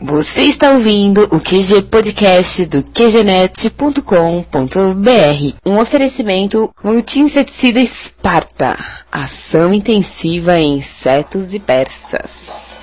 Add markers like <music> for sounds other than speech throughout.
Você está ouvindo o QG Podcast do QGNet.com.br. Um oferecimento multi-inseticida Esparta. Ação intensiva em insetos e persas.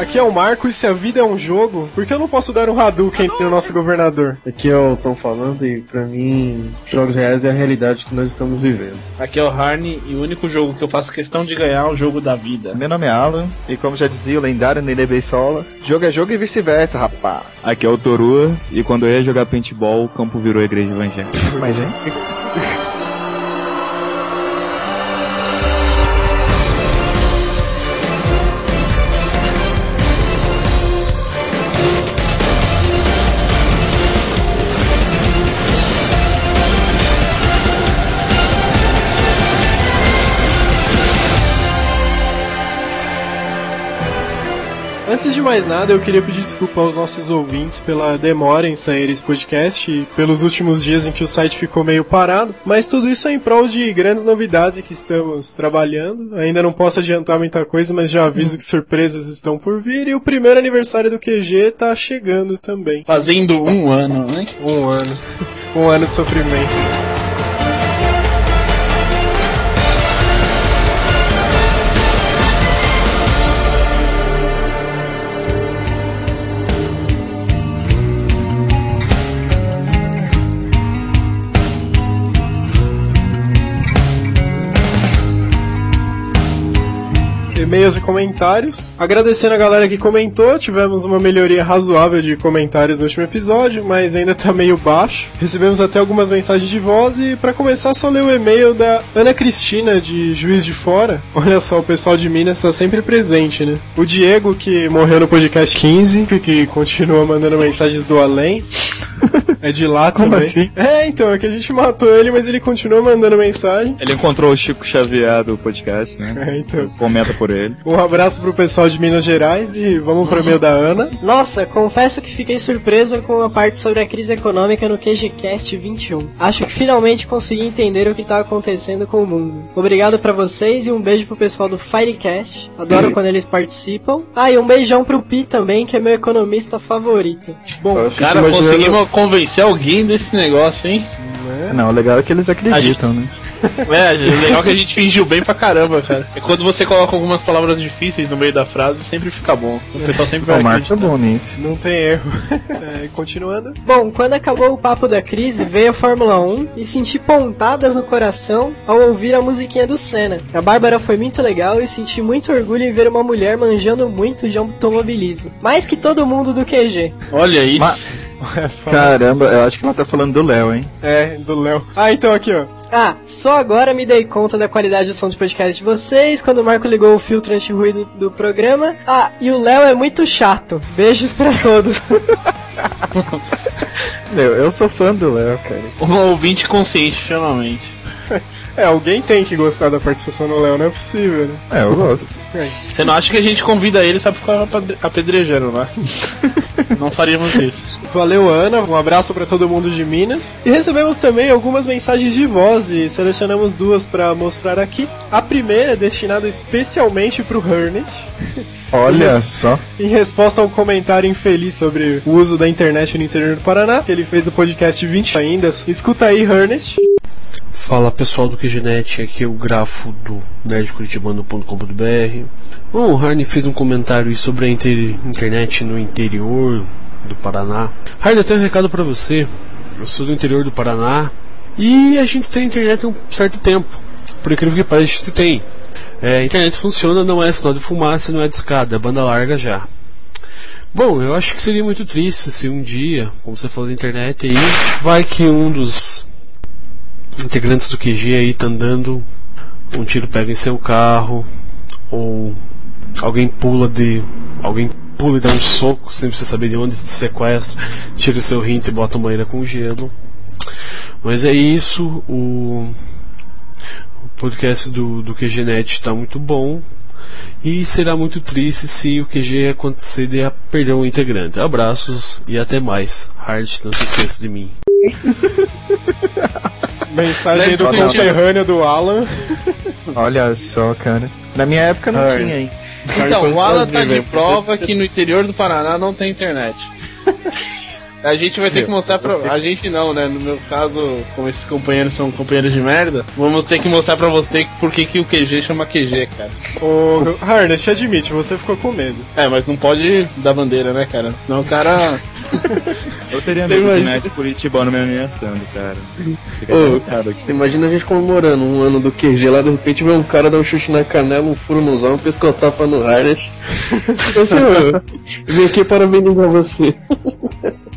Aqui é o Marco e se a vida é um jogo, por que eu não posso dar um Hadouken no nosso governador? Aqui é o Tom falando e pra mim, jogos reais é a realidade que nós estamos vivendo. Aqui é o Harney e o único jogo que eu faço questão de ganhar é o jogo da vida. Meu nome é Alan e como já dizia o lendário Nene Beisola, jogo é jogo e vice-versa, rapá. Aqui é o Torua e quando eu ia jogar paintball, o campo virou igreja evangélica. Mas hein? <laughs> Antes de mais nada, eu queria pedir desculpa aos nossos ouvintes pela demora em sair esse podcast e pelos últimos dias em que o site ficou meio parado, mas tudo isso é em prol de grandes novidades que estamos trabalhando. Ainda não posso adiantar muita coisa, mas já aviso que surpresas estão por vir e o primeiro aniversário do QG tá chegando também. Fazendo um ano, né? Um ano. <laughs> Um ano de sofrimento. E-mails e comentários. Agradecendo a galera que comentou, tivemos uma melhoria razoável de comentários no último episódio, mas ainda tá meio baixo. Recebemos até algumas mensagens de voz e para começar só ler o e-mail da Ana Cristina de Juiz de Fora. <laughs> Olha só, o pessoal de Minas tá sempre presente, né? O Diego que morreu no podcast 15, que continua mandando mensagens do além. <laughs> É de lá Como também. assim? É, então, é que a gente matou ele, mas ele continua mandando mensagem. Ele encontrou o Chico Xavier do podcast, né? É, então. Comenta por ele. Um abraço pro pessoal de Minas Gerais e vamos pro e-mail da Ana. Nossa, confesso que fiquei surpresa com a parte sobre a crise econômica no QGCast 21. Acho que finalmente consegui entender o que tá acontecendo com o mundo. Obrigado pra vocês e um beijo pro pessoal do Firecast. Adoro quando eles participam. Ah, e um beijão pro Pi também, que é meu economista favorito. Bom, Cara, imaginando- conseguimos convencer alguém desse negócio, hein? Não, o legal é que eles acreditam, né? É, legal que a gente fingiu bem pra caramba, cara. É quando você coloca algumas palavras difíceis no meio da frase, sempre fica bom. O pessoal sempre vai O Marco é bom nisso. não tem erro. <laughs> É, continuando. Bom, quando acabou o papo da crise, veio a Fórmula 1 e senti pontadas no coração ao ouvir a musiquinha do Senna. A Bárbara foi muito legal e senti muito orgulho em ver uma mulher manjando muito de automobilismo. Mais que todo mundo do QG. Olha isso. Ma- É, fala- <laughs> Caramba, eu acho que ela tá falando do Léo, hein? É, do Léo. Ah, então aqui, ó. Ah, só agora me dei conta da qualidade do som de podcast de vocês, quando o Marco ligou o filtro anti-ruído do programa. Ah, e o Léo é muito chato. Beijos pra todos. <laughs> Meu, eu sou fã do Léo, cara. Um ouvinte consciente, extremamente. <laughs> É, alguém tem que gostar da participação do Léo, não é possível, né? É, eu gosto. Você não acha que a gente convida ele só pra ficar apedre- apedrejando lá? não faríamos isso. Valeu, Ana. Um abraço pra todo mundo de Minas. E recebemos também algumas mensagens de voz e selecionamos duas pra mostrar aqui. A primeira é destinada especialmente pro Ernest. <laughs> Olha só. Em resposta a um comentário infeliz sobre o uso da internet no interior do Paraná, que ele fez o podcast 20 ainda. Escuta aí, Ernest. Fala pessoal do QGNet, aqui é o grafo do nerdcuritibano.com.br. Bom, o Harney fez um comentário sobre a inter- internet no interior do Paraná. Harney, eu tenho um recado pra você. Eu sou do interior do Paraná e a gente tem internet há um certo tempo. Por incrível que pareça, a gente tem. É, a internet funciona, não é sinal de fumaça, não é de escada, é banda larga já. Bom, eu acho que seria muito triste se um dia, como você falou da internet aí, vai que um dos integrantes do QG aí tá andando, um tiro pega em seu carro, ou alguém pula de. alguém pula e dá um soco sem você saber de onde se sequestra, tira o seu rim e bota uma ilha com gelo. Mas é isso, o. O podcast do, do QGNet está muito bom. E será muito triste se o QG acontecer de perder um integrante. Abraços e até mais. Hart, não se esqueça de mim. <laughs> Mensagem do conterrâneo do Alan. Olha só, cara. Na minha época não Ai. tinha, hein? Então, o Alan tá de prova que no interior do Paraná não tem internet. <laughs> A gente vai ter que mostrar pra. A gente não, né? No meu caso, como esses companheiros são companheiros de merda, vamos ter que mostrar pra você por que, o QG chama QG, cara. Ô, Harness, te admite, você ficou com medo. É, mas não pode dar bandeira, né, cara? Senão o cara. <laughs> Eu teria medo de imagina- net curitibano me ameaçando, cara. Fica Ô, complicado aqui. Você imagina a gente comemorando um ano do QG lá, de repente vê um cara dar um chute na canela, um furo no zão, um pescotapa no harness. <laughs> Eu, assim, "Ô, eu vim aqui parabenizar você.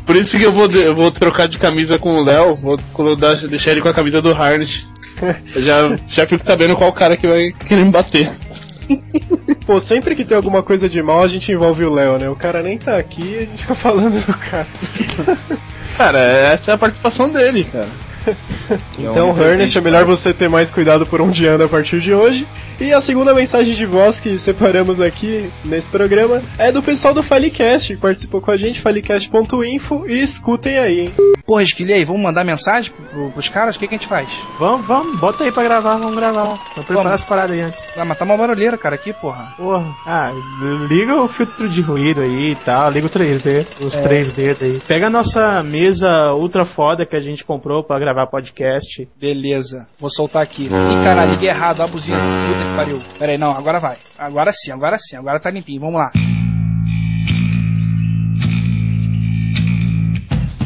Por isso que eu vou, eu vou trocar de camisa com o Léo, vou colocar- deixar ele com a camisa do Harness. Eu já, já fico sabendo qual cara que vai querer me bater. <laughs> Pô, sempre que tem alguma coisa de mal, a gente envolve o Léo, né? O cara nem tá aqui e a gente fica falando do cara. <laughs> Cara, essa é a participação dele, cara. Então, Ernest, é melhor você ter mais cuidado por onde anda a partir de hoje. E a segunda mensagem de voz que separamos aqui nesse programa é do pessoal do Filecast, que participou com a gente, filecast.info, e escutem aí, hein? Porra, Esquilha aí, vamos mandar mensagem pro, pros caras? O que, que a gente faz? Vamos, vamos, bota aí pra gravar, vamos gravar. Vou preparar Vamos. as paradas aí antes. Ah, mas tá uma barulheira, cara, aqui, porra. Porra, ah, liga o filtro de ruído aí e tal, liga o 3D, os É. 3D daí. Pega a nossa mesa ultra foda que a gente comprou pra gravar podcast. Beleza, vou soltar aqui. Ih, caralho, liguei errado, ó a buzina. Que pariu. Pera aí, não, agora vai. Agora sim, agora sim, agora tá limpinho, vamos lá.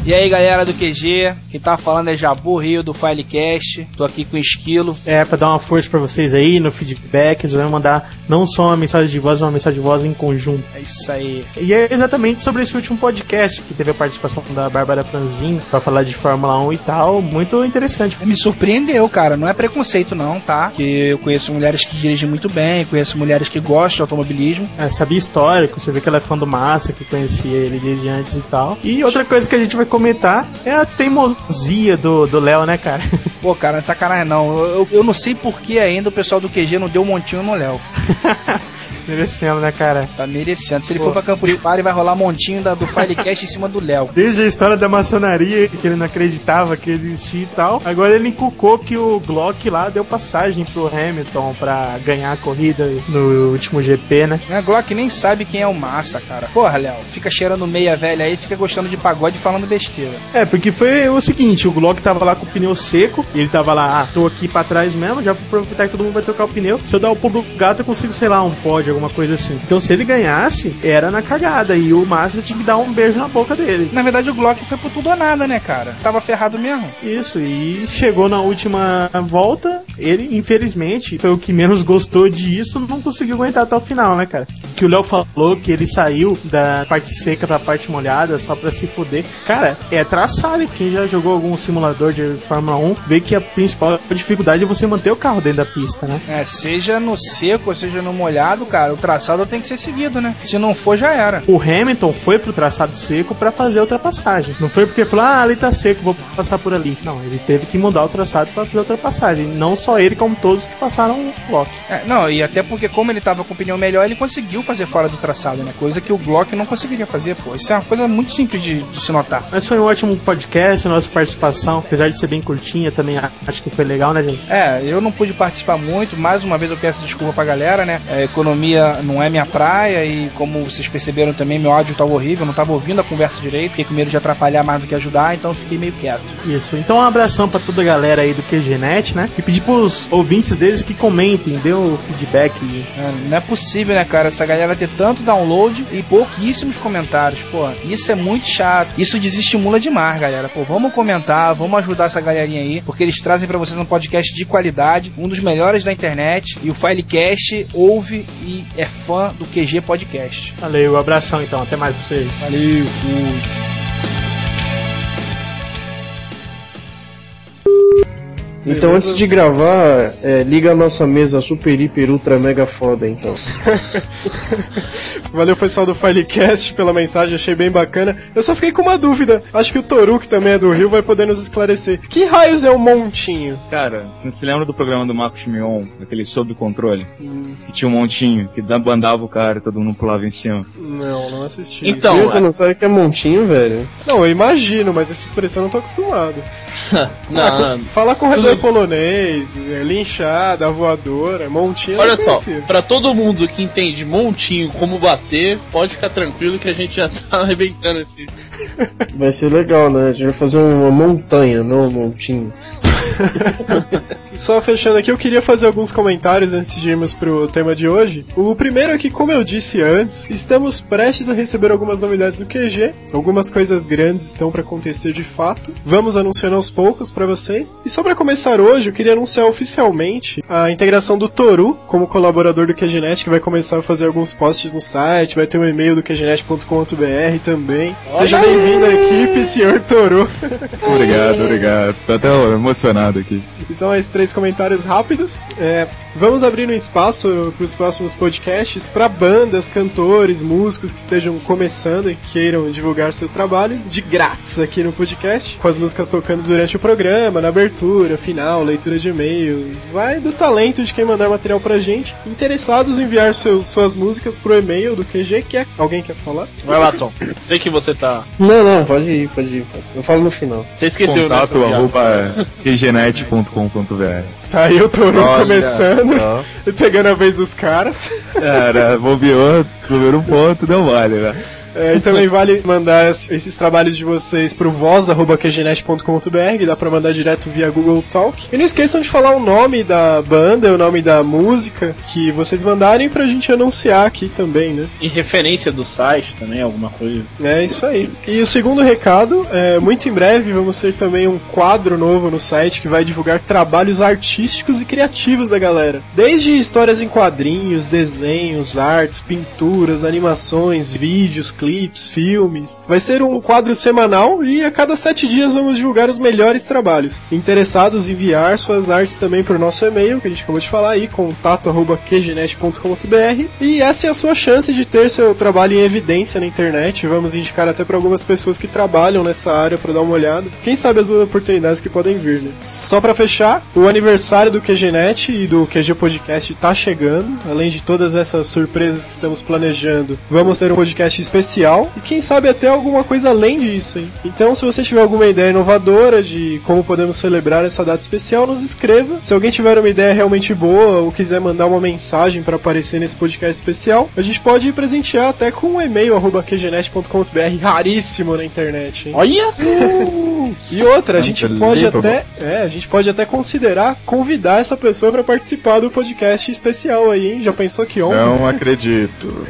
E aí galera do QG, quem tá falando é Jabu Rio do Filecast, tô aqui com o Esquilo. É, pra dar uma força pra vocês aí no feedback, vocês vão mandar não só uma mensagem de voz, mas uma mensagem de voz em conjunto. É isso aí. E é exatamente sobre esse último podcast que teve a participação da Bárbara Franzin pra falar de Fórmula 1 e tal. Muito interessante. Me surpreendeu, cara. Não é preconceito, não, tá? Que eu conheço mulheres que dirigem muito bem, conheço mulheres que gostam de automobilismo. É, sabia histórico, você vê que ela é fã do Massa, que conhecia ele desde antes e tal. E outra coisa que a gente vai comentar é a teimosia do do Léo, né, cara? <laughs> Pô, cara, não é sacanagem não. Eu, eu, não sei por que ainda o pessoal do QG não deu um montinho no Léo. <laughs> Merecendo, né, cara? Tá merecendo. Se ele Pô, for pra Campus Party, vai rolar montinho da, do Filecast em cima do Léo. <laughs> Desde a história da maçonaria, que ele não acreditava que existia e tal, agora ele inculcou que o Glock lá deu passagem pro Hamilton pra ganhar a corrida no último GP, né? A Glock nem sabe quem é o Massa, cara. Porra, Léo, fica cheirando meia velha aí, fica gostando de pagode e falando besteira. É, porque foi o seguinte, o Glock tava lá com o pneu seco, e ele tava lá, ah, tô aqui pra trás mesmo, já vou aproveitar que todo mundo vai trocar o pneu. Se eu dar o pulo do gato, eu consigo, sei lá, um pódio, alguma coisa assim. Então se ele ganhasse, era na cagada, e o Massa tinha que dar um beijo na boca dele. Na verdade, o Glock foi por tudo ou nada, né, cara? Tava ferrado mesmo. Isso, e chegou na última volta, ele, infelizmente, foi o que menos gostou disso, não conseguiu aguentar até o final, né, cara? Que o Léo falou que ele saiu da parte seca pra parte molhada só pra se fuder. Cara, é traçado, hein? quem já jogou algum simulador de Fórmula 1 vê que a principal dificuldade é você manter o carro dentro da pista, né? É, seja no seco seja no molhado, cara, o traçado tem que ser seguido, né? Se não for, já era. O Hamilton foi pro traçado seco pra fazer a ultrapassagem. Não foi porque falou, ah, ali tá seco, vou passar por ali. Não, ele teve que mudar o traçado pra fazer a ultrapassagem. Não só ele, como todos que passaram o bloco. É, não, e até porque como ele tava com o pneu melhor, ele conseguiu fazer fora do traçado, né? Coisa que o Glock não conseguiria fazer, pô. Isso é uma coisa muito simples de, de se notar. Mas foi um ótimo podcast, a nossa participação, apesar de ser bem curtinha, também acho que foi legal, né, gente? É, eu não pude participar muito, mais uma vez eu peço desculpa pra galera, né? A economia não é minha praia e como vocês perceberam também, meu áudio tava horrível, eu não tava ouvindo a conversa direito, fiquei com medo de atrapalhar mais do que ajudar, então fiquei meio quieto. Isso. Então um abração pra toda a galera aí do QGNet, né? E pedir pros ouvintes deles que comentem, dê o feedback. É, não é possível, né, cara, essa galera ter tanto download e pouquíssimos comentários, pô. Isso é muito chato. Isso desestimula demais, galera. Pô, vamos comentar, vamos ajudar essa galerinha aí, porque eles trazem pra vocês um podcast de qualidade, um dos melhores da internet, e o Filecast ouve e é fã do QG Podcast. Valeu, abração então, até mais pra vocês. Valeu, fui. Então antes de gravar, é, liga a nossa mesa super, hiper, ultra, mega foda, então. <laughs> Valeu, pessoal do Filecast, pela mensagem, achei bem bacana. Eu só fiquei com uma dúvida. Acho que o Toru, que também é do Rio, vai poder nos esclarecer. Que raios é um montinho? Cara, não se lembra do programa do Marcos Mion, aquele sob controle? Que tinha um montinho, que da- bandava o cara e todo mundo pulava em cima. Não, não assisti. Então, Você não sabe o que é montinho, velho? Não, eu imagino, mas essa expressão eu não tô acostumado. <laughs> não, não. Falar corredor polonês, é, linchada, voadora, montinho. Olha não só, pra todo mundo que entende montinho como bater, pode ficar tranquilo que a gente já <laughs> tá arrebentando esse. <laughs> Vai ser legal, né? A gente vai fazer uma montanha, não um montinho. <laughs> Só fechando aqui, eu queria fazer alguns comentários antes de irmos pro tema de hoje. O primeiro é que, como eu disse antes, estamos prestes a receber algumas novidades do QG. Algumas coisas grandes estão para acontecer de fato. Vamos anunciando aos poucos para vocês. E só para começar hoje, eu queria anunciar oficialmente a integração do Toru como colaborador do QGNet, que vai começar a fazer alguns posts no site, vai ter um e-mail do QGNet.com.br também. Seja bem-vindo à equipe, senhor Toru. Obrigado, obrigado. Tô até emocionado aqui. E são esses três comentários rápidos. É, vamos abrir um espaço para os próximos podcasts para bandas, cantores, músicos que estejam começando e queiram divulgar seu trabalho de grátis aqui no podcast, com as músicas tocando durante o programa, na abertura, final, leitura de e-mails. Vai do talento de quem mandar material pra gente. Interessados em enviar seus, suas músicas pro e-mail do QG, que é. Alguém quer falar? Vai lá, Tom. Sei que você tá. Não, não, pode ir, pode ir. Eu falo no final. Você esqueceu, Contato né? arroba regenet.com.br Tá aí o Toru Olha começando e <laughs> pegando a vez dos caras. Cara, bobeou, primeiro ponto, deu vale, né? É, e também vale mandar es- esses trabalhos de vocês pro voz.qgnet.com.br, dá pra mandar direto via Google Talk. E não esqueçam de falar o nome da banda, o nome da música que vocês mandarem pra gente anunciar aqui também, né? Em referência do site também, alguma coisa. É isso aí. E o segundo recado, é, muito em breve vamos ter também um quadro novo no site que vai divulgar trabalhos artísticos e criativos da galera. Desde histórias em quadrinhos, desenhos, artes, pinturas, animações, vídeos, clipes, filmes. Vai ser um quadro semanal e a cada sete dias vamos divulgar os melhores trabalhos. Interessados em enviar suas artes também para o nosso e-mail, que a gente acabou de falar aí, contato.qgenet.com.br. E essa é a sua chance de ter seu trabalho em evidência na internet. Vamos indicar até para algumas pessoas que trabalham nessa área para dar uma olhada. Quem sabe as oportunidades que podem vir, né? Só para fechar, o aniversário do QGNet e do QG Podcast tá chegando. Além de todas essas surpresas que estamos planejando, vamos ter um podcast especial e quem sabe até alguma coisa além disso, hein? Então, se você tiver alguma ideia inovadora de como podemos celebrar essa data especial, nos escreva. Se alguém tiver uma ideia realmente boa ou quiser mandar uma mensagem para aparecer nesse podcast especial, a gente pode presentear até com um e-mail arroba qgenet.com.br raríssimo na internet, hein? Olha! E outra, a gente pode até, é, a gente pode até considerar convidar essa pessoa para participar do podcast especial aí, hein? Já pensou que honra? Não acredito. <laughs>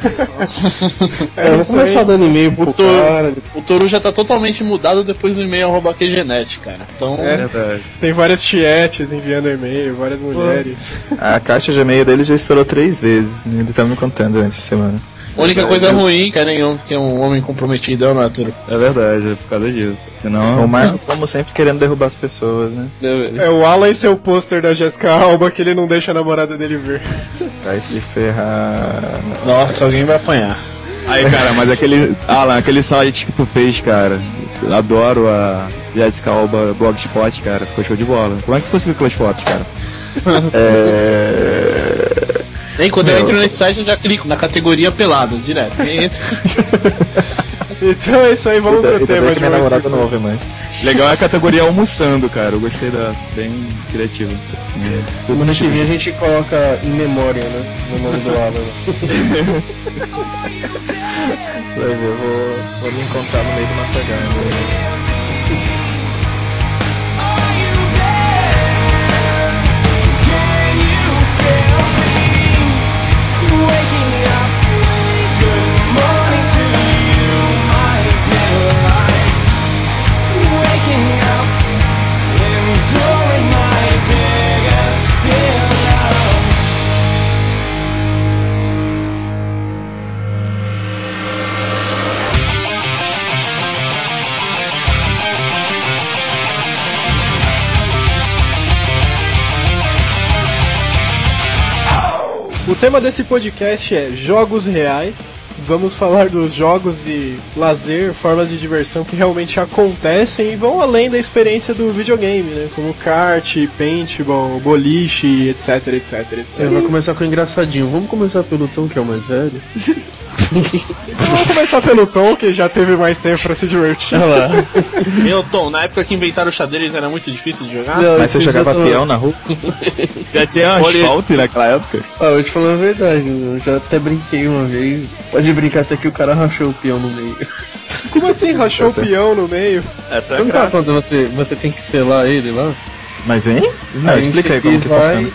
É eu vou isso começar aí. dando e-mail pro Toru. cara. O Toru já tá totalmente mudado depois do e-mail arroba QGNet, cara. Então, É. Verdade. Tem várias tietes enviando e-mail, várias mulheres. A caixa de e-mail dele já estourou três vezes. né? Ele tá me contando durante a semana. a única coisa ruim que é nenhum que é um homem comprometido, é o Toru? É verdade, é por causa disso. Senão. O Marco, <laughs> como sempre, querendo derrubar as pessoas, né? É o Alan e seu pôster da Jessica Alba que ele não deixa a namorada dele ver. Vai se ferrar. Nossa, alguém vai apanhar. Aí, <laughs> cara, mas aquele. Alan, aquele site que tu fez, cara. Adoro a Jessica Alba Blogspot, cara. Ficou show de bola. Como é que tu conseguiu aquelas fotos, cara? <laughs> É... Nem quando eu entro nesse site eu já clico na categoria pelado, direto. <laughs> Então é isso aí, vamos pro tema de minha namorada não ouve mais. Legal é a categoria almoçando, cara. Eu gostei dessa. Bem criativa. Semana que vem a gente coloca em memória, né? No nome do Alan. Vou, vou me encontrar no meio do matagal. Tema desse podcast é jogos reais. Vamos falar dos jogos e lazer, formas de diversão que realmente acontecem e vão além da experiência do videogame, né? Como kart, paintball, boliche, etc, etc, etc. É, vai começar com o engraçadinho. Vamos começar pelo Tom, que é o mais velho. <laughs> Vamos começar pelo Tom, que já teve mais tempo pra se divertir. Olha lá. Meu Tom, na época que inventaram o xadrez era muito difícil de jogar? Não, Mas você jogava tá- peão na rua? <laughs> Já tinha Olha- asfalto naquela época. Ah, vou te falar a verdade, eu já até brinquei uma vez. Pode brincar até que o cara rachou o peão no meio. Como assim rachou o peão no meio? Essa Você é não tá falando você, você tem que selar ele lá? Mas hein? Não, A explica aí como que funciona.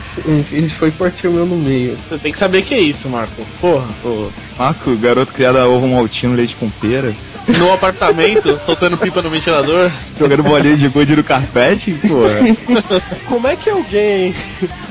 Ele foi e partiu o meu no meio. Você tem que saber que é isso, Marco. Porra. Pô, Marco, garoto criado a ovo maltino, leite com pera, No apartamento, <laughs> soltando pipa no ventilador. jogando bolinha de gude no carpete, pô. Como é que alguém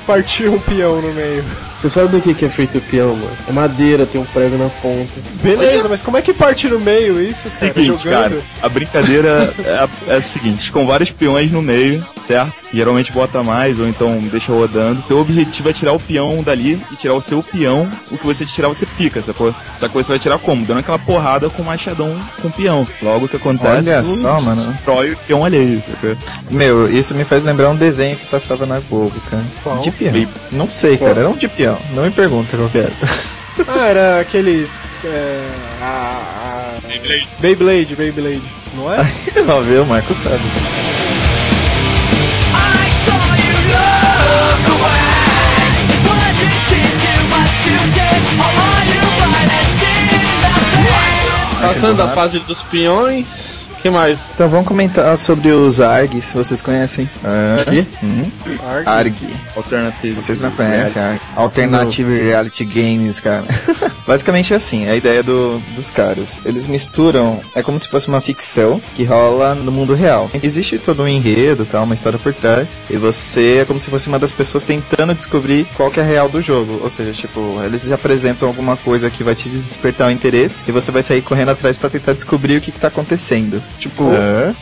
partiu um peão no meio? Você sabe do que, que é feito o peão, mano? É madeira, tem um prego na ponta. Beleza, mas como é que parte no meio isso, cara? Seguinte, Jogando? cara, a brincadeira é, a- é a seguinte, com vários peões no meio, certo? Geralmente bota mais, ou então deixa rodando. Teu objetivo é tirar o peão dali e tirar o seu peão, o que você tirar você pica, sacou? Só que você vai tirar como? Dando aquela porrada com o machadão com o peão. Logo o que acontece, Olha só, mano. destrói o peão alheio, sacou? Meu, isso me faz lembrar um desenho que passava na Globo, cara. Qual? De peão. Não sei, cara. Era um de peão. Não me pergunta qual que era. Ah, era aqueles. É, a, a... Beyblade, Beyblade, não é? <laughs> Não, viu? O Marco sabe. Passando a fase dos peões. Que mais? Então vamos comentar sobre os ARG, se vocês conhecem. Aqui? Hum? Arg. ARG. Alternativa. Vocês não conhecem ARG. Alternative Reality Games, cara. <laughs> Basicamente é assim, a ideia do, dos caras. Eles misturam, é como se fosse uma ficção que rola no mundo real. Existe todo um enredo, tal, uma história por trás. E você é como se fosse uma das pessoas tentando descobrir qual que é a real do jogo. Ou seja, tipo, eles já apresentam alguma coisa que vai te despertar o interesse. E você vai sair correndo atrás pra tentar descobrir o que, que tá acontecendo. Tipo,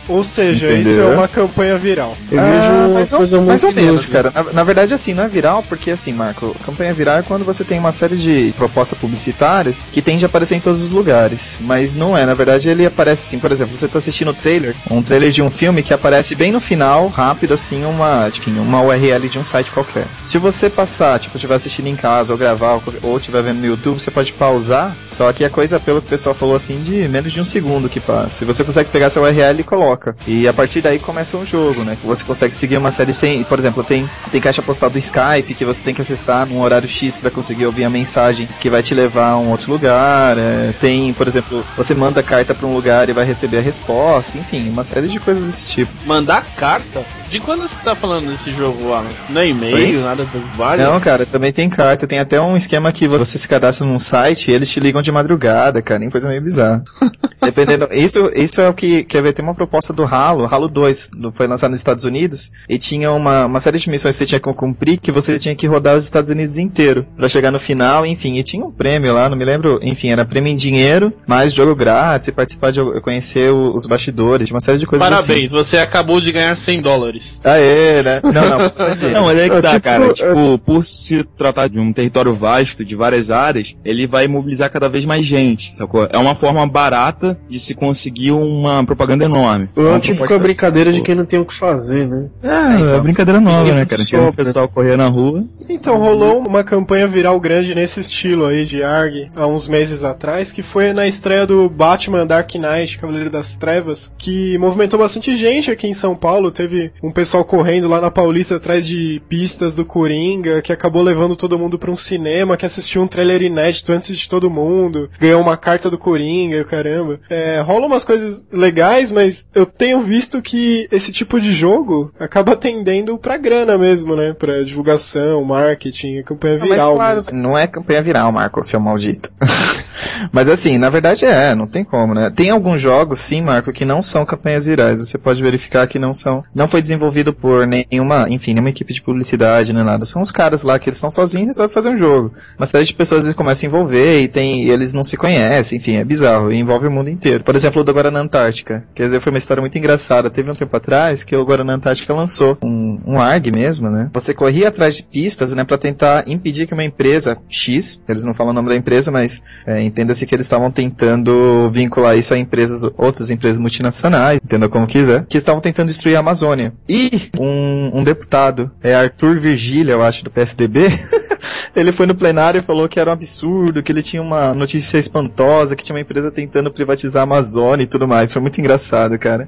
Ou seja, isso Entendeu? é uma campanha viral. Eu Ah, vejo mais ou, mais ou menos, cara. Na, na verdade, assim, não é viral, porque assim, Marco, campanha viral é quando você tem uma série de propostas publicitárias que tende a aparecer em todos os lugares. Mas não é, na verdade, ele aparece assim, por exemplo, você tá assistindo o trailer, um trailer de um filme que aparece bem no final, rápido, assim, uma, enfim, uma URL de um site qualquer. Se você passar, tipo, estiver assistindo em casa ou gravar ou- ou estiver vendo no YouTube, você pode pausar, só que a coisa, pelo que o pessoal falou assim, de menos de um segundo que passa. E você consegue pegar essa URL e coloca. E a partir daí começa um jogo, né? Você consegue seguir uma série. Tem, por exemplo, tem, tem caixa postal do Skype que você tem que acessar num horário X para conseguir ouvir a mensagem que vai te levar a um outro lugar. é, tem, por exemplo, você manda carta para um lugar e vai receber a resposta. Enfim, uma série de coisas desse tipo. Mandar carta? De quando você tá falando desse jogo lá? Não é e-mail, nada vale? Não, cara, também tem carta. Tem até um esquema que você se cadastra num site e eles te ligam de madrugada, cara. Em coisa meio bizarra. <laughs> Dependendo. Isso, isso é o que. Quer ver? Tem uma proposta do Halo, Halo 2, do- foi lançado nos Estados Unidos, e tinha uma, uma série de missões que você tinha que cumprir que você tinha que rodar os Estados Unidos inteiro pra chegar no final, enfim. E tinha um prêmio lá, não me lembro. Enfim, era prêmio em dinheiro, mais jogo grátis, e participar de conhecer os bastidores, uma série de coisas assim. Parabéns, você acabou de ganhar 100 dólares. Aê, né? Não, não, <laughs> Não, mas é que É, tá, tipo, cara. é- Tipo, por se tratar de um território vasto, de várias áreas, ele vai mobilizar cada vez mais gente, sacou? É uma forma barata de se conseguir uma propaganda enorme. Eu Então, acho você que pode com a brincadeira de quem não tem o que fazer, né? É, então. é brincadeira nova, né, cara? Tinha o pessoal correr na rua. Então, rolou uma campanha viral grande nesse estilo aí de ARG há uns meses atrás, que foi na estreia do Batman Dark Knight, Cavaleiro das Trevas, que movimentou bastante gente aqui em São Paulo. Teve um pessoal correndo lá na Paulista atrás de pistas do Coringa, que acabou levando todo mundo pra um cinema, que assistiu um trailer inédito antes de todo mundo, ganhou uma carta do Coringa, e o caramba. É, rolam umas coisas legais, mas eu tenho visto que esse tipo de jogo acaba tendendo pra grana mesmo, né? Pra divulgação, marketing, campanha Não, mas viral. claro, mesmo. não é campanha viral, Marco, seu maldito. <laughs> Mas assim, na verdade é, não tem como, né? Tem alguns jogos, sim, Marco, que não são campanhas virais. Você pode verificar que não são. Não foi desenvolvido por nenhuma, enfim, nenhuma equipe de publicidade, nem nada. São os caras lá que eles estão sozinhos e resolvem fazer um jogo. Uma série de pessoas eles começam a envolver e tem. E eles não se conhecem, enfim, é bizarro. E envolve o mundo inteiro. Por exemplo, o do Guarana Antártica. Quer dizer, foi uma história muito engraçada. Teve um tempo atrás que o Guarana Antártica lançou um, um ARG mesmo, né? Você corria atrás de pistas, né, para tentar impedir que uma empresa X, eles não falam o nome da empresa, mas é, entenda-se que eles estavam tentando vincular isso a empresas, outras empresas multinacionais, entenda como quiser, que estavam tentando destruir a Amazônia. E um, um deputado, é Arthur Virgília, eu acho, do PSDB, <laughs> ele foi no plenário e falou que era um absurdo, que ele tinha uma notícia espantosa, que tinha uma empresa tentando privatizar a Amazônia e tudo mais. Foi muito engraçado, cara.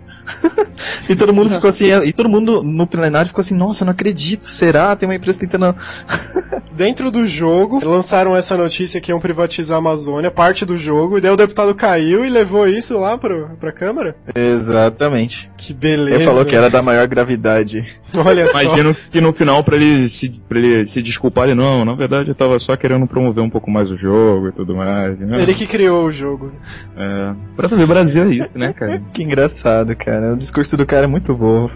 <laughs> e todo mundo ficou assim, e todo mundo no plenário ficou assim, nossa, não acredito, será? Tem uma empresa tentando. Dentro do jogo, lançaram essa notícia que iam privatizar a Amazônia, parte do jogo, e daí o deputado caiu e levou isso lá pro, pra Câmara? Exatamente. Que beleza. Ele falou que era da maior gravidade. Olha só. Imagino que no final, pra ele se, pra ele se desculpar, ele não, na verdade eu tava só querendo promover um pouco mais o jogo e tudo mais. Né? Ele que criou o jogo. É, pra tu ver, Brasil é isso, né, cara? <laughs> que engraçado, cara. O discurso do cara é muito bom.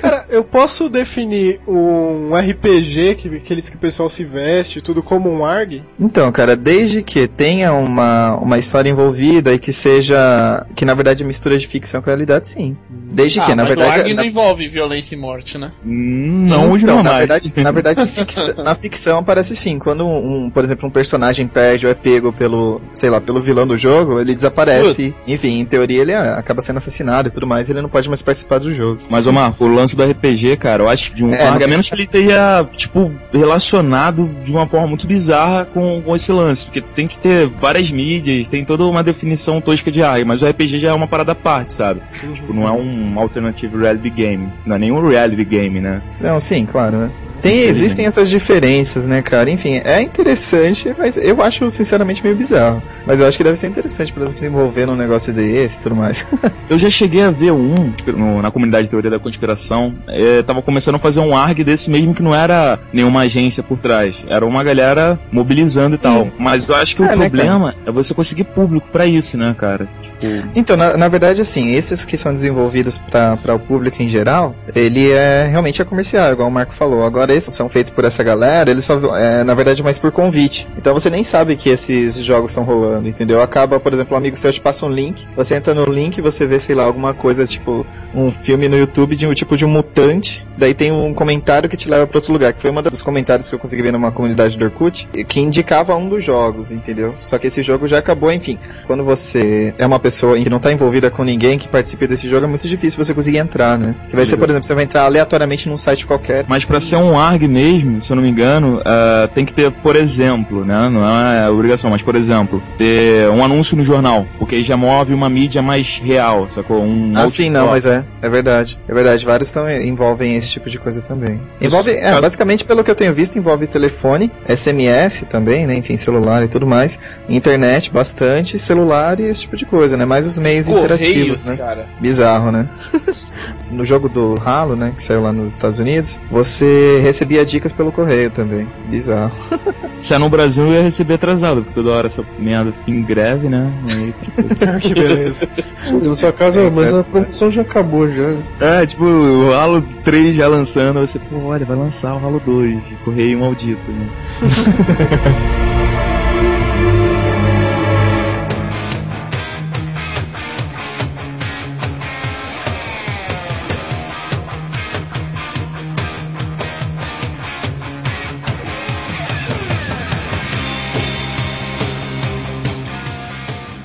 Cara, eu posso definir um RPG, que, aqueles que o pessoal se veste, tudo como um ARG? Então, cara, desde que tenha uma, uma história envolvida e que seja. que na verdade é mistura de ficção com realidade, sim. Desde ah, que, na mas verdade. o ARG na- não envolve violência e morte, né? Não, hoje então, não na mais. verdade, na verdade fixa- <laughs> na ficção parece sim. Quando, um, por exemplo, um personagem perde ou é pego pelo, sei lá, pelo vilão do jogo, ele desaparece. Enfim, em teoria ele ah, acaba sendo assassinado e tudo mais, ele não pode mais participar do jogo. Mas, ô Marco, o lance do RPG, cara, eu acho que de um É, a menos que ele tenha, tipo, relacionado de uma forma muito bizarra com, com esse lance. Porque tem que ter várias mídias, tem toda uma definição tosca de ARG, mas o RPG já é uma parada à parte, sabe? Tipo, não é um alternative reality game. Não é nenhum reality game, né? Não, sim, claro, né? Tem, existem essas diferenças, né, cara? Enfim, é interessante, mas eu acho sinceramente meio bizarro. Mas eu acho que deve ser interessante pra eles desenvolver num negócio desse e tudo mais. <laughs> Eu já cheguei a ver um no- na comunidade de teoria da conspiração. É, tava começando a fazer um ARG desse mesmo que não era nenhuma agência por trás. Era uma galera mobilizando e tal. Mas eu acho que É, o né, problema é você conseguir público pra isso, né, cara? Tipo, Então, na, na verdade, assim, esses que são desenvolvidos para o público em geral, ele é realmente é comercial, igual o Marco falou. Agora, são feitos por essa galera, eles só, é, na verdade, mais por convite. Então, você nem sabe que esses jogos estão rolando, entendeu? Acaba, por exemplo, um amigo seu te passa um link, você entra no link e você vê, sei lá, alguma coisa, tipo, um filme no YouTube de um tipo de um mutante, daí tem um comentário que te leva para outro lugar, que foi um dos comentários que eu consegui ver numa comunidade do Orkut, que indicava um dos jogos, entendeu? Só que esse jogo já acabou, enfim. Quando você é uma pessoa que não tá envolvida com ninguém que participe desse jogo, é muito difícil você conseguir entrar, né? Que vai ser, por exemplo, você vai entrar aleatoriamente num site qualquer. Mas pra ser um ARG mesmo, se eu não me engano, ah, tem que ter, por exemplo, né? Não é obrigação, mas por exemplo, ter um anúncio no jornal, porque aí já move uma mídia mais real, sacou? Um Ah, sim, não, mas é, é verdade. É verdade, vários tão, envolvem esse tipo de coisa também. Envolve, é, caso- basicamente, pelo que eu tenho visto, envolve telefone, SMS também, né? Enfim, celular e tudo mais. Internet, bastante, celular e esse tipo de coisa, né? Mais os meios interativos, Correios, né? cara. Bizarro, né? <laughs> no jogo do Halo, né, que saiu lá nos Estados Unidos, você recebia dicas pelo correio também. Bizarro. <laughs> Se é no Brasil, eu ia receber atrasado, porque toda hora essa merda fica em greve, né? Aí- <laughs> que beleza. Na sua casa, mas a promoção já acabou já. É, tipo, o Halo 3 já lançando, você, pô, olha, vai lançar o Halo 2, Correio Maldito, né? <laughs>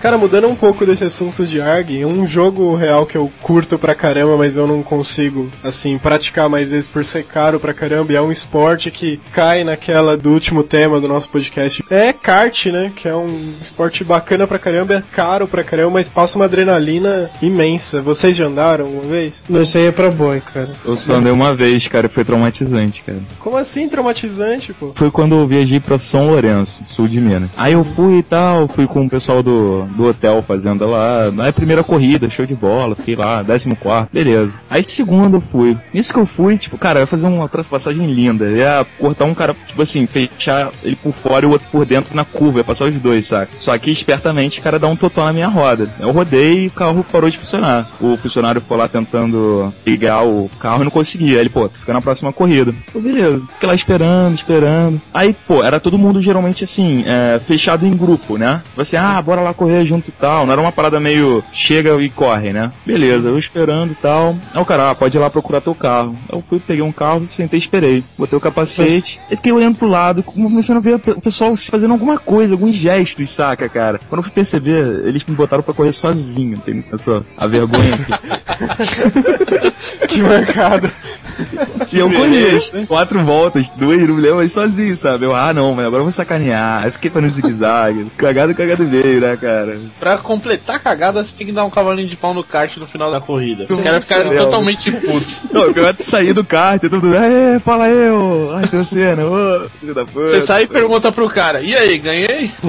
Cara, mudando um pouco desse assunto de ARG, um jogo real que eu curto pra caramba, mas eu não consigo, assim, praticar mais vezes por ser caro pra caramba, e é um esporte que cai naquela do último tema do nosso podcast. É kart, né? Que é um esporte bacana pra caramba, é caro pra caramba, mas passa uma adrenalina imensa. Vocês já andaram uma vez? Não, isso aí é pra boy, cara. Eu só andei uma vez, cara, e foi traumatizante, cara. Como assim traumatizante, pô? Foi quando eu viajei pra São Lourenço, sul de Minas. Aí eu fui e tal, fui com o pessoal do, do hotel fazenda lá. Na primeira corrida, show de bola, fiquei lá, 14, beleza. Aí segunda eu fui. Nisso que eu fui, tipo, cara, ia fazer uma transpassagem linda. Ia cortar um cara, tipo assim, fechar ele por fora e o outro por dentro na curva, ia passar os dois, saca? Só que espertamente o cara dá um totó na minha roda. Eu rodei e o carro parou de funcionar. O funcionário foi lá tentando ligar o carro e não conseguia. Ele, pô, tu fica na próxima corrida. Pô, beleza. Fiquei lá esperando, esperando. Aí, pô, era todo mundo geralmente assim, é, fechado em grupo, né? Você, ah, bora lá correr junto e tal. Não era uma parada meio chega e corre, né? Beleza, eu esperando e tal. Aí o cara, ah, pode ir lá procurar teu carro. Eu fui, peguei um carro, sentei e esperei. Botei o capacete, e fiquei olhando pro lado, começando a ver o pessoal fazendo alguma coisa, alguns gestos, saca, cara? Quando eu fui perceber, eles me botaram pra correr sozinho, tem essa a vergonha aqui. <laughs> que mancada. <laughs> E eu corri quatro voltas, não me lembro, mas sozinho, sabe? Eu, ah não, mas agora eu vou sacanear. Aí fiquei fazendo zigue-zague. <laughs> cagado, cagado veio, né, cara? Pra completar a cagada, você tem que dar um cavalinho de pau no kart no final da corrida. Os caras ficaram totalmente putos. <laughs> Não, eu pior sair do kart, todo mundo, aê, fala eu, ai, teu cena, ô, filho da puta. Você sai e pergunta pro cara, e aí, ganhei? <laughs>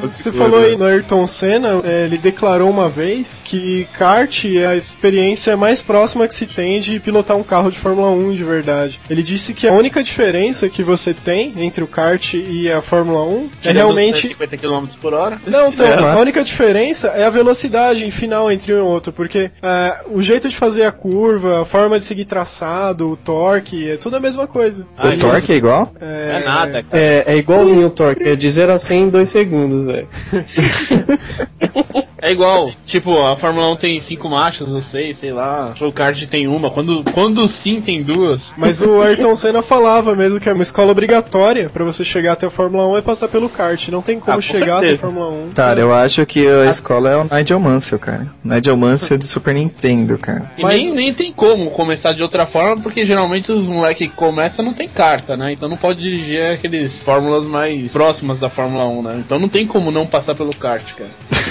Você falou aí no Ayrton Senna, é, ele declarou uma vez que kart é a experiência mais próxima que se tem de pilotar um carro de Fórmula 1 de verdade. Ele disse que a única diferença que você tem entre o kart e a Fórmula 1 é realmente 50 km por hora. Não, <laughs> então, a única diferença é a velocidade final entre um e outro, porque é, o jeito de fazer a curva, a forma de seguir traçado, o torque, é tudo a mesma coisa. O torque é igual? É, nada, cara. É, é igualzinho o torque, é de 0 a 100 em 2 segundos, velho. <laughs> É igual, tipo, a Fórmula 1 tem cinco marchas, não sei, sei lá. O kart tem uma, quando, quando sim tem duas. Mas o Ayrton Senna falava mesmo que é uma escola obrigatória pra você chegar até a Fórmula 1 é passar pelo kart. Não tem como Ah, com chegar até a certeza. Fórmula 1. Cara, eu acho que a escola é o Nigel Mansell, cara. Nigel Mansell de Super Nintendo, cara. E Mas- nem, nem tem como começar de outra forma, porque geralmente os moleques que começam não tem carta, né? Então não pode dirigir aqueles fórmulas mais próximas da Fórmula 1, né? Então não tem como não passar pelo kart, cara.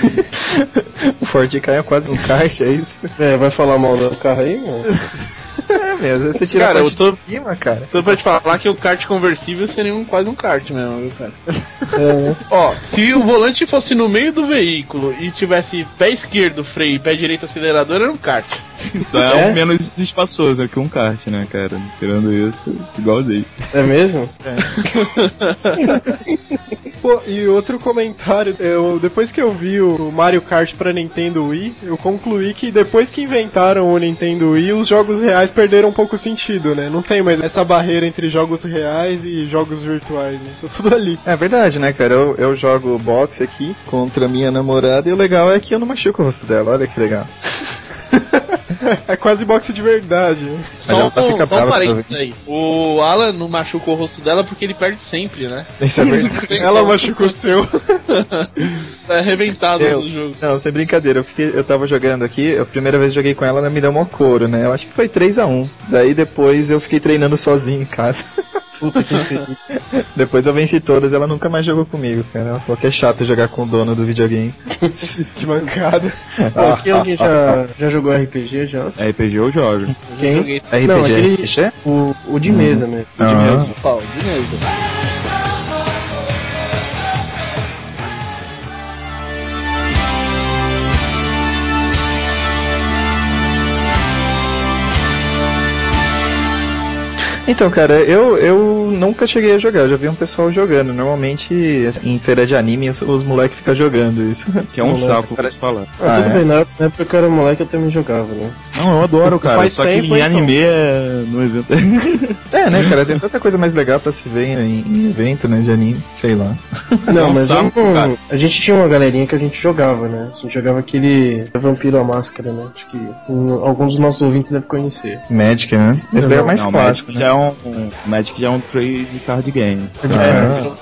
<laughs> O Ford Ka é quase um kart, é isso? É, vai falar mal do carro aí, mano? <laughs> É mesmo, você tira Cara, a eu parte tô- de cima, cara. Tô pra te falar que o kart conversível seria um, quase um kart mesmo, viu, cara? É, Ó, se o volante fosse no meio do veículo e tivesse pé esquerdo freio e pé direito acelerador, era um kart. Só é, É? um menos espaçoso que um kart, né, cara? Tirando isso, igualzinho. é mesmo? <laughs> Pô, e outro comentário, eu, depois que eu vi o Mario Kart pra Nintendo Wii, eu concluí que depois que inventaram o Nintendo Wii, os jogos reais perderam pouco o sentido, né? Não tem mais essa barreira entre jogos reais e jogos virtuais, né? Tá tudo ali. É verdade, né, cara? Eu, eu jogo boxe aqui contra minha namorada e o legal é que eu não machuco o rosto dela. Olha que legal. <laughs> <laughs> É quase boxe de verdade, Só ela um, tá- fica só um parênteses aí. O Alan não machucou o rosto dela porque ele perde sempre, né? Isso é verdade. Ela machucou o seu. <laughs> Tá arrebentado Eu- no jogo. Não, sem brincadeira, eu, fiquei, eu tava jogando aqui, a primeira vez que joguei com ela, ela me deu mó couro, né? Eu acho que foi 3x1. Daí depois eu fiquei treinando sozinho em casa. <laughs> Puta que pariu. depois eu venci todas ela nunca mais jogou comigo, cara. Ela falou que é chato jogar com o dono do videogame. <laughs> que mancada. Aqui alguém já, já jogou RPG já? RPG eu jogo. Quem? RPG, Não, aquele- RPG? O, o de mesa mesmo. Ah. mesmo, pau, de mesmo. Então, cara, eu, eu nunca cheguei a jogar, eu já vi um pessoal jogando. Normalmente, assim, em feira de anime, os, os moleques ficam jogando isso. <laughs> Que é um Moleque, saco pra te falar. Ah, Ah, tudo é? bem, na época que eu era moleque eu também jogava, né? Não, eu adoro, cara. Faz Só tempo, que em então. anime é no evento. É, né, cara, tem <laughs> tanta coisa mais legal pra se ver em, em evento, né, de anime, sei lá. Não, um mas saco, a gente tinha uma galerinha que a gente jogava, né? A gente jogava aquele Vampiro à Máscara, né? Acho que um, alguns dos nossos ouvintes devem conhecer. Magic, né? Esse daí é o mais não, clássico, né? É um, um- Magic já é um trade card game.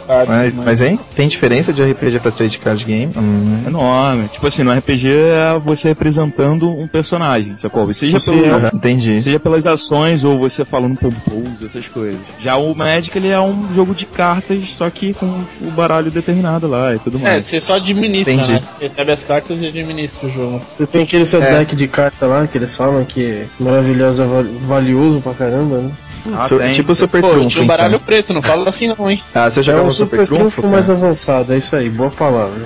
Ah, mas, mas, hein? Tem diferença de RPG pra trade card game? Hum. Enorme. Tipo assim, no RPG é você representando um personagem, sacou? Seja, Você, pelo, aham, entendi. seja pelas ações ou você falando compose, essas coisas. Já o Magic, ele é um jogo de cartas, só que com o baralho determinado lá e tudo É, mais. você só administra, Entendi. né? Recebe as cartas e administra o jogo. Você tem aquele seu É. deck de carta lá, que eles falam que é maravilhoso, é val- valioso pra caramba, né? Ah, Su- tem. tipo Super Pô, Trunfo, um baralho então. preto, não fala assim não, hein? Ah, você É jogava um Super, super Trunfo, trunfo mais avançado, é isso aí, boa palavra.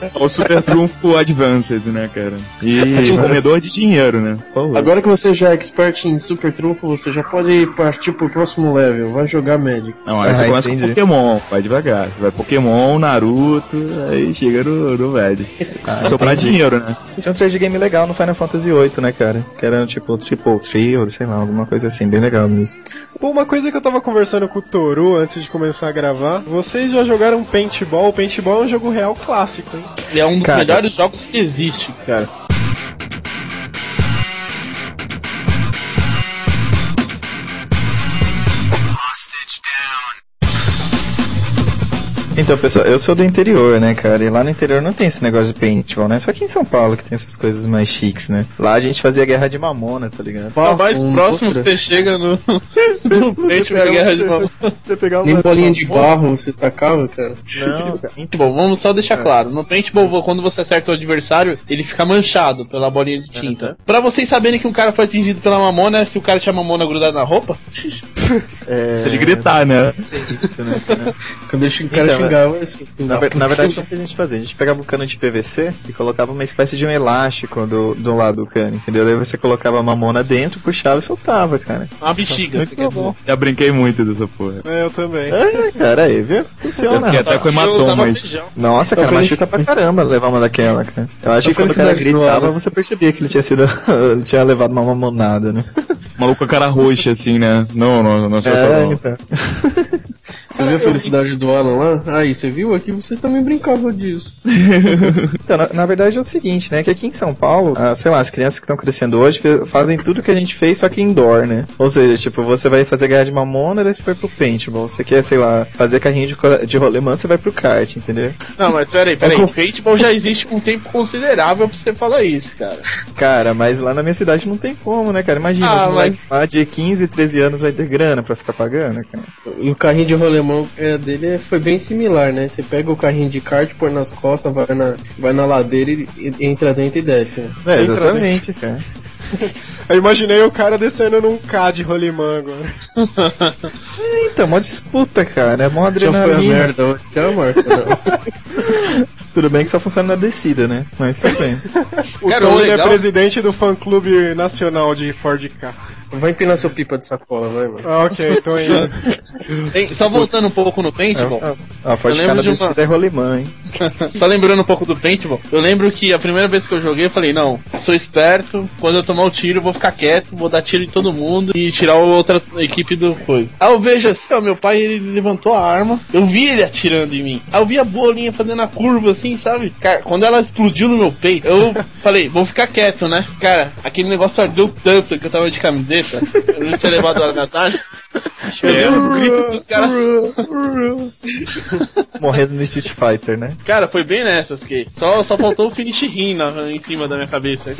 É <laughs> o Super Trunfo Advanced, né, cara? E comedor de dinheiro, né? Agora que você já é expert em super trunfo, você já pode partir pro próximo level, vai jogar Magic. Não, aí Ah, você começa entendi. com Pokémon, vai devagar. Você vai Pokémon, Naruto, aí chega no, no velho. Se Sobrar dinheiro, né? Tinha um trade game legal no Final Fantasy VIII, né, cara? Que era tipo Triple Tree, ou sei lá, alguma coisa assim, bem legal mesmo. Pô, uma coisa que eu tava conversando com o Toru antes de começar a gravar, vocês já jogaram Paintball? Paintball é um jogo real clássico, hein? Ele é um dos Cara. melhores jogos que existe, cara. Então, pessoal, eu sou do interior, né, cara? E lá no interior não tem esse negócio de paintball, né? Só aqui em São Paulo que tem essas coisas mais chiques, né? Lá a gente fazia guerra de mamona, tá ligado? O mais um próximo que você chega no, <laughs> no peito é a guerra de mamão. Você pegava Nem bolinha de barro você estacava, cara. Não, cara. <laughs> Paintball, vamos só deixar claro. No paintball, quando você acerta o adversário, ele fica manchado pela bolinha de tinta. Pra vocês saberem que um cara foi atingido pela mamona, se o cara tinha mamona grudada na roupa, <laughs> É... Se ele gritar, né? Isso, né? Quando eu xing- o cara Então, Na, na verdade, o que a gente fazia? A gente pegava um cano de PVC e colocava uma espécie de um elástico do, do lado do cano, entendeu? Daí você colocava a mamona dentro, puxava e soltava, cara. uma bexiga. Muito bom. Já brinquei muito dessa porra. É, eu também. É, cara, aí, viu? Eu Funciona. fiquei até com. Eu hematoma. Nossa, cara, feliz- machuca pra caramba levar uma daquela, cara. Eu acho que Então, quando o cara gritava, você percebia que ele tinha sido. <laughs> ele tinha levado uma mamonada, né? Maluco com a cara roxa, assim, né? Não, não, não sou É, não. então. <laughs> Você viu a felicidade do Alan lá? Aí, você viu? Aqui vocês também brincavam disso. <laughs> Então, na, na verdade é o seguinte, né? Que aqui em São Paulo, ah, sei lá, as crianças que estão crescendo hoje fazem tudo que a gente fez, só que indoor, né? Ou seja, tipo, você vai fazer guerra de mamona, daí você vai pro paintball. Você quer, sei lá, fazer carrinho de, de rolemã, você vai pro kart, entendeu? Não, mas peraí, peraí. Paintball já existe um tempo considerável pra você falar isso, cara. Cara, mas lá na minha cidade não tem como, né, cara? Imagina, Ah, os moleques lá de 15, 13 anos vai ter grana pra ficar pagando, cara. E o carrinho de rolemão é, dele é- foi bem similar, né? Você pega o carrinho de kart, põe nas costas, vai na, vai na ladeira e, e entra dentro e desce. Né? É, exatamente, cara. <laughs> Eu imaginei o cara descendo num K de rolimã agora. <laughs> Então, mó disputa, cara. É mó Já foi a adrenalina. merda, já. <laughs> Tudo bem que só funciona na descida, né? Mas tudo bem. O Cara, o Tony é legal- presidente do fã-clube nacional de Ford K. Vai empinar seu pipa de sacola, vai, mano. Ah, ok, tô indo. <laughs> Tem- só voltando um pouco no paintball. Eu K na lembro de uma- é rolimã, hein? <laughs> Só lembrando um pouco do paintball, eu lembro que a primeira vez que eu joguei, eu falei, não, sou esperto, quando eu tomar o tiro, eu vou ficar quieto, vou dar tiro em todo mundo e tirar a outra equipe do coisa. Aí eu vejo assim, ó, meu pai, ele levantou a arma, eu vi ele atirando em mim. Aí eu vi a bolinha fazendo a curva assim, sabe? Cara, quando ela explodiu no meu peito, eu <laughs> falei, vou ficar quieto, né? Cara, aquele negócio ardeu tanto que eu tava de camiseta, eu não tinha levado hora da tarde. <laughs> Eu dei um grito dos caras. <laughs> Morrendo no Street Fighter, né? Cara, foi bem nessas que só, só faltou o finish rim na, em cima da minha cabeça.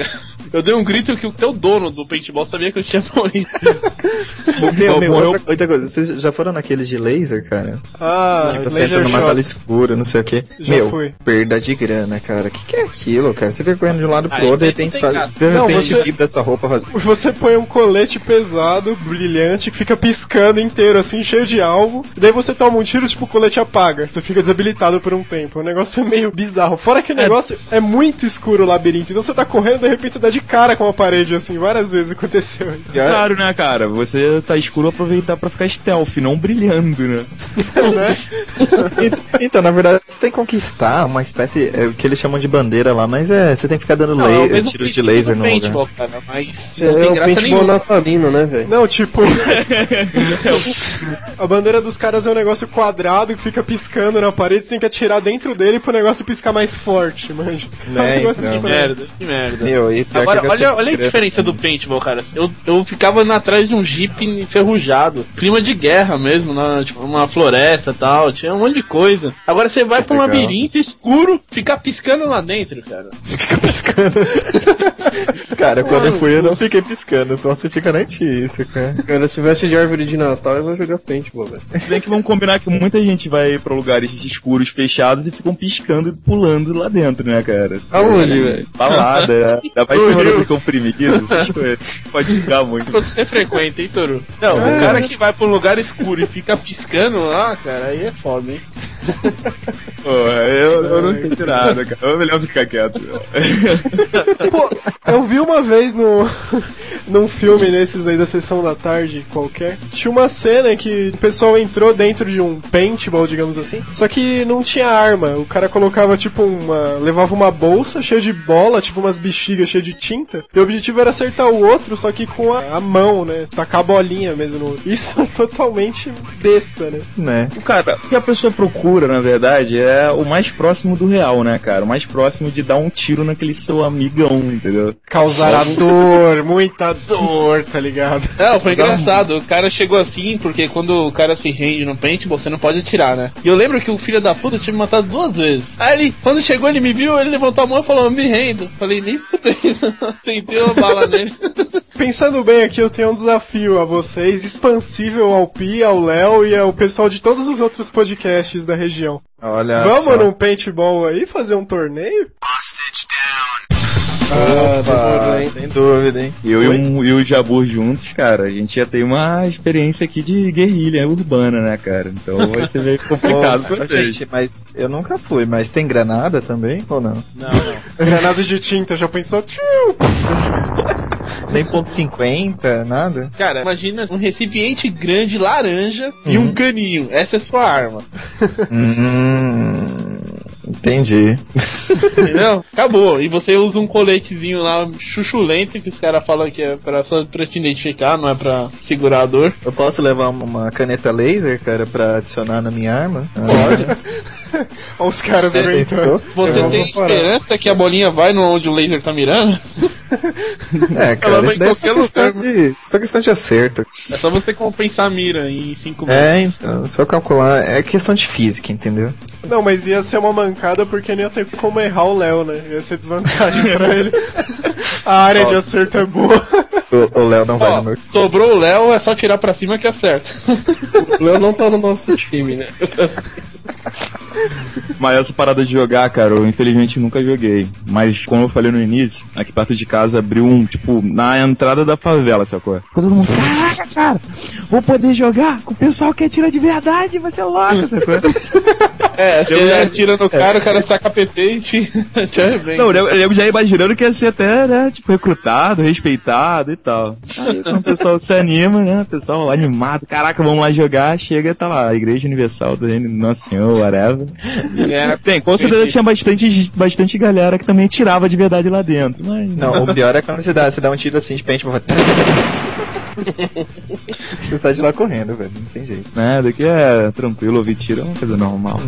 Eu dei um grito que o teu dono do paintball sabia que eu tinha morrido. <laughs> Meu, meu, morreu- outra, outra coisa, vocês já foram naqueles de laser, cara? Ah, Que você laser entra numa shot. sala escura, não sei o que. Já Meu, fui. perda de grana, cara. O que, que é aquilo, cara? Você fica correndo de um lado pro Ah, outro, de aí repente, não de repente você- vibra sua roupa. Faz... Você põe um colete pesado, brilhante, que fica piscando inteiro, assim, cheio de alvo. E daí você toma um tiro, tipo, o colete apaga. Você fica desabilitado por um tempo. O negócio é meio bizarro. Fora que o negócio é muito escuro o labirinto. Então você tá correndo, de repente você dá de cara com a parede, assim. Várias vezes aconteceu. <laughs> Claro, né, cara? Você tá escuro aproveitar pra ficar stealth, não brilhando, né? <laughs> né? <laughs> Então, na verdade, você tem que conquistar uma espécie, é o que eles chamam de bandeira lá, mas é, você tem que ficar dando Não, é laser, tiro de laser no lugar. cara, mas É, não tem o graça paintball nenhuma. Né, velho? Não, tipo. <laughs> a bandeira dos caras é um negócio quadrado que fica piscando na parede, você tem que atirar dentro dele pro negócio piscar mais forte, manja. <laughs> É um Né, negócio então. Que merda, que merda. Meu, e Agora, olha, olha a diferença do paintball, cara. Eu, eu ficava atrás de um jeep enferrujado. Clima de guerra mesmo, na, tipo, uma floresta e tal. Tinha um monte de coisa. Agora você vai pra um Legal. labirinto escuro, ficar piscando lá dentro, cara. <laughs> Fica piscando. <laughs> Cara, quando eu fui eu não fiquei piscando, posso te garantir isso, cara. Cara, se tivesse de árvore de Natal, eu vou jogar paintball, velho. Se bem que vamos combinar que muita gente vai pra lugares escuros, fechados e ficam piscando e pulando lá dentro, né, cara? Aonde, velho? Balada, ainda mais quando ficam essas coisas. Pode ficar muito. Você frequenta, hein, Toru? Não, o cara que vai pra um lugar escuro e fica piscando lá, cara, aí é foda, hein? Pô, eu, eu não sei nada, cara. É melhor ficar quieto. <laughs> Pô, eu vi uma vez no, num filme nesses aí da sessão da tarde qualquer. Tinha uma cena que o pessoal entrou dentro de um paintball, digamos assim. Só que não tinha arma. O cara colocava tipo uma. levava uma bolsa cheia de bola, tipo umas bexigas cheias de tinta. E o objetivo era acertar o outro, só que com a, a mão, né? Tacar a bolinha mesmo no outro. Isso é totalmente besta, né? Né? O cara, o que a pessoa procura, na verdade, é o mais próximo do real, né, cara? O mais próximo de dar um tiro naquele seu amigão, entendeu? Causar a dor, muita dor, tá ligado? <laughs> Não, foi engraçado. O cara chegou assim, porque quando o cara se rende no paintball, você não pode atirar, né? E eu lembro que o filho da puta tinha me matado duas vezes. Aí ele, quando chegou, ele me viu, ele levantou a mão e falou, me rendo. Falei, nem fudei. <laughs> Sentei uma bala nele. <laughs> Pensando bem aqui, eu tenho um desafio a vocês, expansível ao Pi, ao Léo e ao pessoal de todos os outros podcasts da região. Olha Vamos só. num paintball aí fazer um torneio? Opa, sem dúvida, hein? Eu e, um, e o Jabur juntos, cara, a gente já tem uma experiência aqui de guerrilha urbana, né, cara? Então vai ser meio <laughs> complicado pra Ô, vocês. gente, mas eu nunca fui, mas tem granada também ou não? Não, não. Granada de tinta, já pensou? Tchiu! <laughs> Nem ponto .50, nada? Cara, imagina um recipiente grande laranja e um caninho. Essa é sua arma. Hum, entendi. Entendeu? <laughs> Acabou. E você usa um coletezinho lá chuchulento que os caras falam que é pra, só pra te identificar, não é pra segurar a dor. Eu posso levar uma caneta laser, cara, pra adicionar na minha arma? <laughs> Olha os caras Você-. Você tem esperança que a bolinha vai no onde o laser tá mirando? <laughs> É, cara, isso daí é só questão, lugar. de, só questão de acerto. É só você compensar a mira em 5 metros. É, então, só calcular. É questão de física, entendeu? Não, mas ia ser uma mancada porque nem ia ter como errar o Léo, né? Ia ser desvantagem pra <laughs> ele. A área de acerto é boa. <laughs> O Léo não vai Ó, no meu. sobrou o Léo, é só tirar pra cima que acerta. O Léo não tá no nosso time, né? Mas essa parada de jogar, cara, eu infelizmente nunca joguei. Mas como eu falei no início, aqui perto de casa abriu um, tipo, na entrada da favela, sacou? Todo mundo, caraca, cara, vou poder jogar com o pessoal que atira de verdade, vai ser louco, sacou? <laughs> É, você Eu- atira no cara, o cara saca PT e te, te arrebenta. Não, eu, eu já ia imaginando que ia ser até, né, tipo, recrutado, respeitado e tal. Aí <laughs> quando o pessoal se anima, né, o pessoal animado, caraca, vamos lá jogar, chega e tá lá, a Igreja Universal do Reino do Nosso Senhor, whatever. É, Tem, com certeza tinha bastante, bastante galera que também tirava de verdade lá dentro, mas... Não, o pior é quando você dá, você dá um tiro assim de pente pra Você sai de lá correndo, velho. Não tem jeito. Né, daqui é tranquilo, ouvir tiro é uma coisa normal.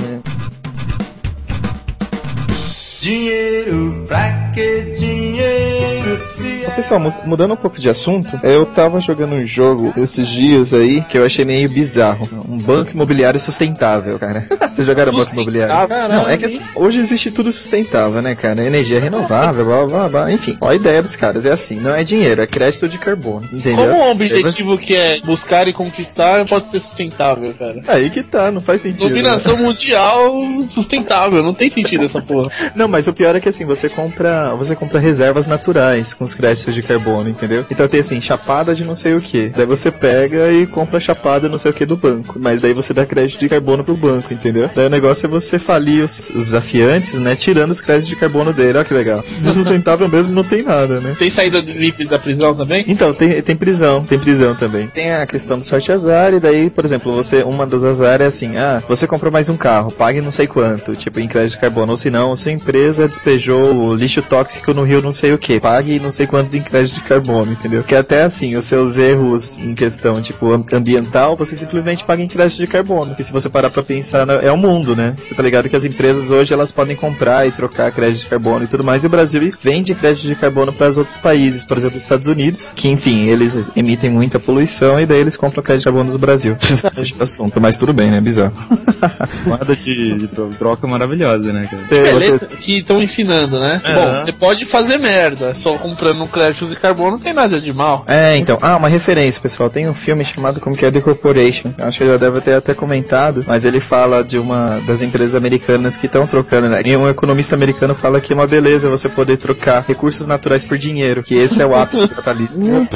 Dinheiro, pra que dinheiro? Se Ô, Pessoal, mu- mudando um pouco de assunto, eu tava jogando um jogo esses dias aí que eu achei meio bizarro. Um banco imobiliário sustentável, cara. <laughs> Vocês jogaram banco imobiliário? Não, é que assim, hoje existe tudo sustentável, né, cara? Energia renovável, blá blá blá. Enfim, ó, a ideia dos caras é assim: não é dinheiro, é crédito de carbono, entendeu? Como um objetivo que é buscar e conquistar pode ser sustentável, cara? Aí que tá, não faz sentido. né? Dominação mundial sustentável, não tem sentido essa porra. Não, mas o pior é que assim, você compra, você compra reservas naturais com os créditos de carbono, entendeu? Então tem assim, chapada de não sei o que. Daí você pega e compra chapada não sei o que do banco. Mas daí você dá crédito de carbono pro banco, entendeu? Daí o negócio é você falir os, os desafiantes, né? Tirando os créditos de carbono dele. Olha que legal. <laughs> De sustentável mesmo não tem nada, né? Tem saída livre da prisão também? Então, tem, tem prisão, tem prisão também. Tem a questão do sorte azar, e daí, por exemplo, você, uma dos azar é assim, ah, você comprou mais um carro, pague não sei quanto, tipo, em crédito de carbono, ou se não, sua empresa despejou o lixo tóxico no rio não sei o que, pague não sei quantos em crédito de carbono, entendeu? Que até assim, os seus erros em questão, tipo, am- ambiental, você simplesmente paga em crédito de carbono. E se você parar pra pensar, né, é o mundo, né? Você tá ligado que as empresas hoje, elas podem comprar e trocar crédito de carbono e tudo mais, e o Brasil vende crédito de carbono para os outros países, por exemplo, os Estados Unidos, que enfim, eles emitem muita poluição e daí eles compram crédito de carbono do Brasil. <laughs> assunto, mas tudo bem, né? Bizarro. <laughs> Moeda de, de tro- troca maravilhosa, né, cara? Beleza, você- que estão ensinando, né? É. Bom, você pode fazer merda, só comprando um crédito de carbono, não tem nada de mal. É, então. Ah, uma referência, pessoal. Tem um filme chamado como que é The Corporation. Acho que eu já deve ter até comentado, mas ele fala de uma das empresas americanas que estão trocando, né? E um economista americano fala que é uma beleza você poder trocar recursos naturais por dinheiro, que esse é o ápice do <laughs> capitalismo.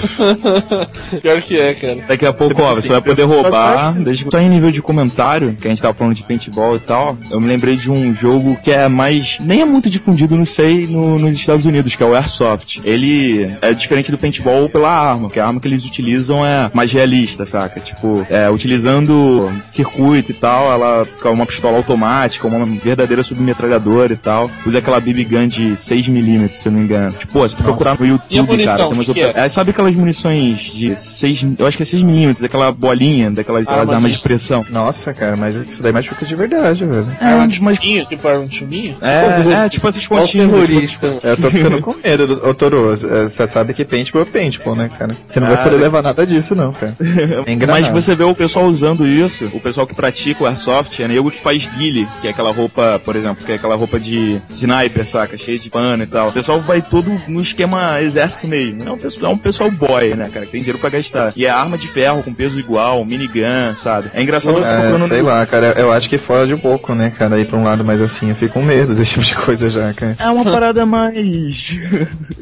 <laughs> Pior que é, cara. Daqui a pouco, ó, você vai poder roubar. Desde só em nível de comentário, que a gente tava falando de paintball e tal, eu me lembrei de um jogo que é mais. nem é muito difundido, não sei, no- nos Estados Unidos, que é o Airsoft. Ele é diferente do paintball pela arma, que a arma que eles utilizam é mais realista, saca? Tipo, é, utilizando circuito e tal, ela é uma pistola automática, uma verdadeira submetralhadora e tal. Usa aquela BB gun de 6mm, se eu não me engano. Tipo, se tu procurar no YouTube, munição, cara, tem umas que é? é, sabe aquelas munições de 6, eu acho que é 6mm, aquela bolinha, daquelas aquelas Arma armas de- pressão. Nossa, cara, mas isso daí machuca de verdade, velho. Arma de chumbinho, tipo arma de chumbinho? É, é, tipo essas pontinhas. Olha o tipo essas- terrorista. Eu tô ficando com medo, do- ô Toro. Você sabe que paintball é paintball, né, cara? Você não vai poder levar nada disso, não, cara. <laughs> Nem Mas você vê o pessoal usando isso, o pessoal que pratica o airsoft, é nego que faz guile, que é aquela roupa, por exemplo, que é aquela roupa de sniper, saca? Cheia de pano e tal. O pessoal vai todo no esquema exército mesmo. É um pessoal, é um pessoal boy, né, cara? Que tem dinheiro pra gastar. E é arma de ferro com peso igual, minigun, sabe? É engraçado você É, procurando sei lá, cara, eu acho que foge um pouco, né, cara, ir pra um lado mais assim, eu fico com medo desse tipo de coisa já, cara. É uma parada mais.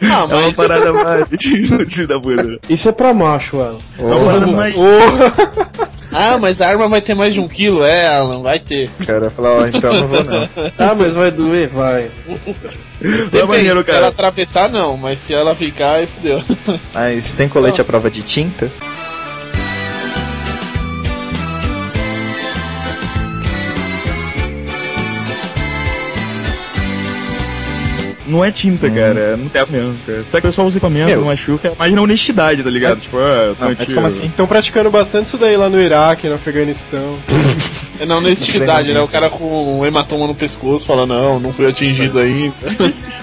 Ah, É uma mas parada <laughs> mais. <laughs> Da puta. Isso é pra macho, Alan. É uma parada mais. Ah, mas a arma vai ter mais de um quilo, é, Alan, vai ter. Cara, falar, ó, então não vou não. Ah, mas vai doer, vai. É maneiro, se ela cara. atravessar, não, mas se ela ficar, aí fudeu. Mas tem colete à prova de tinta? Não é tinta, cara. Não é mesmo, cara. Será que o pessoal usa equipamento, Meu. machuca? É mais na honestidade, tá ligado? Tipo, ah, eu Não, mas como assim? Estão praticando bastante isso daí lá no Iraque, no Afeganistão. <laughs> É na honestidade, né? O cara com um hematoma no pescoço fala, não, não fui atingido ainda.